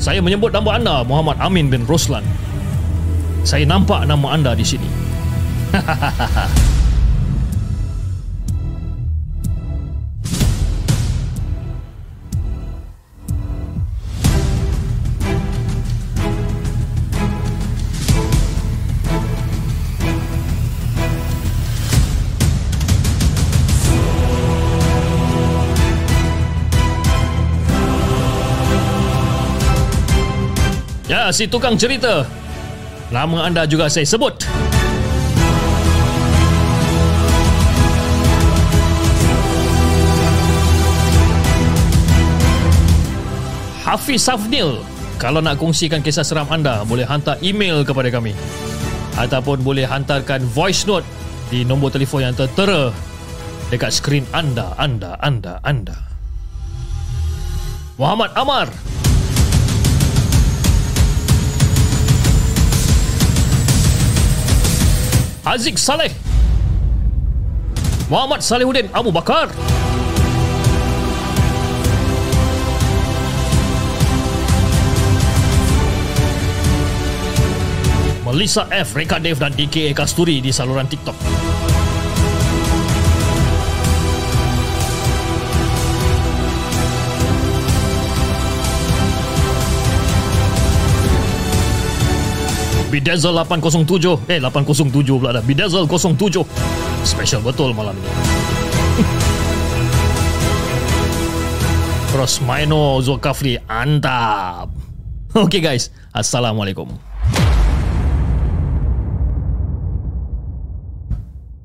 Saya menyebut nama anda Muhammad Amin bin Roslan. Saya nampak nama anda di sini. Hahaha. si tukang cerita. Nama anda juga saya sebut. Hafiz Safnil. Kalau nak kongsikan kisah seram anda, boleh hantar email kepada kami. Ataupun boleh hantarkan voice note di nombor telefon yang tertera dekat skrin anda, anda, anda, anda. Muhammad Amar. Aziz Saleh Muhammad Salihuddin Abu Bakar Melissa F, Reka Dev dan DKA Kasturi di saluran TikTok. Bidazzle 807 Eh 807 pula dah. Bidazzle 07 Special betul malam ini Cross Mino Zulkafli Antap. Okay guys. Assalamualaikum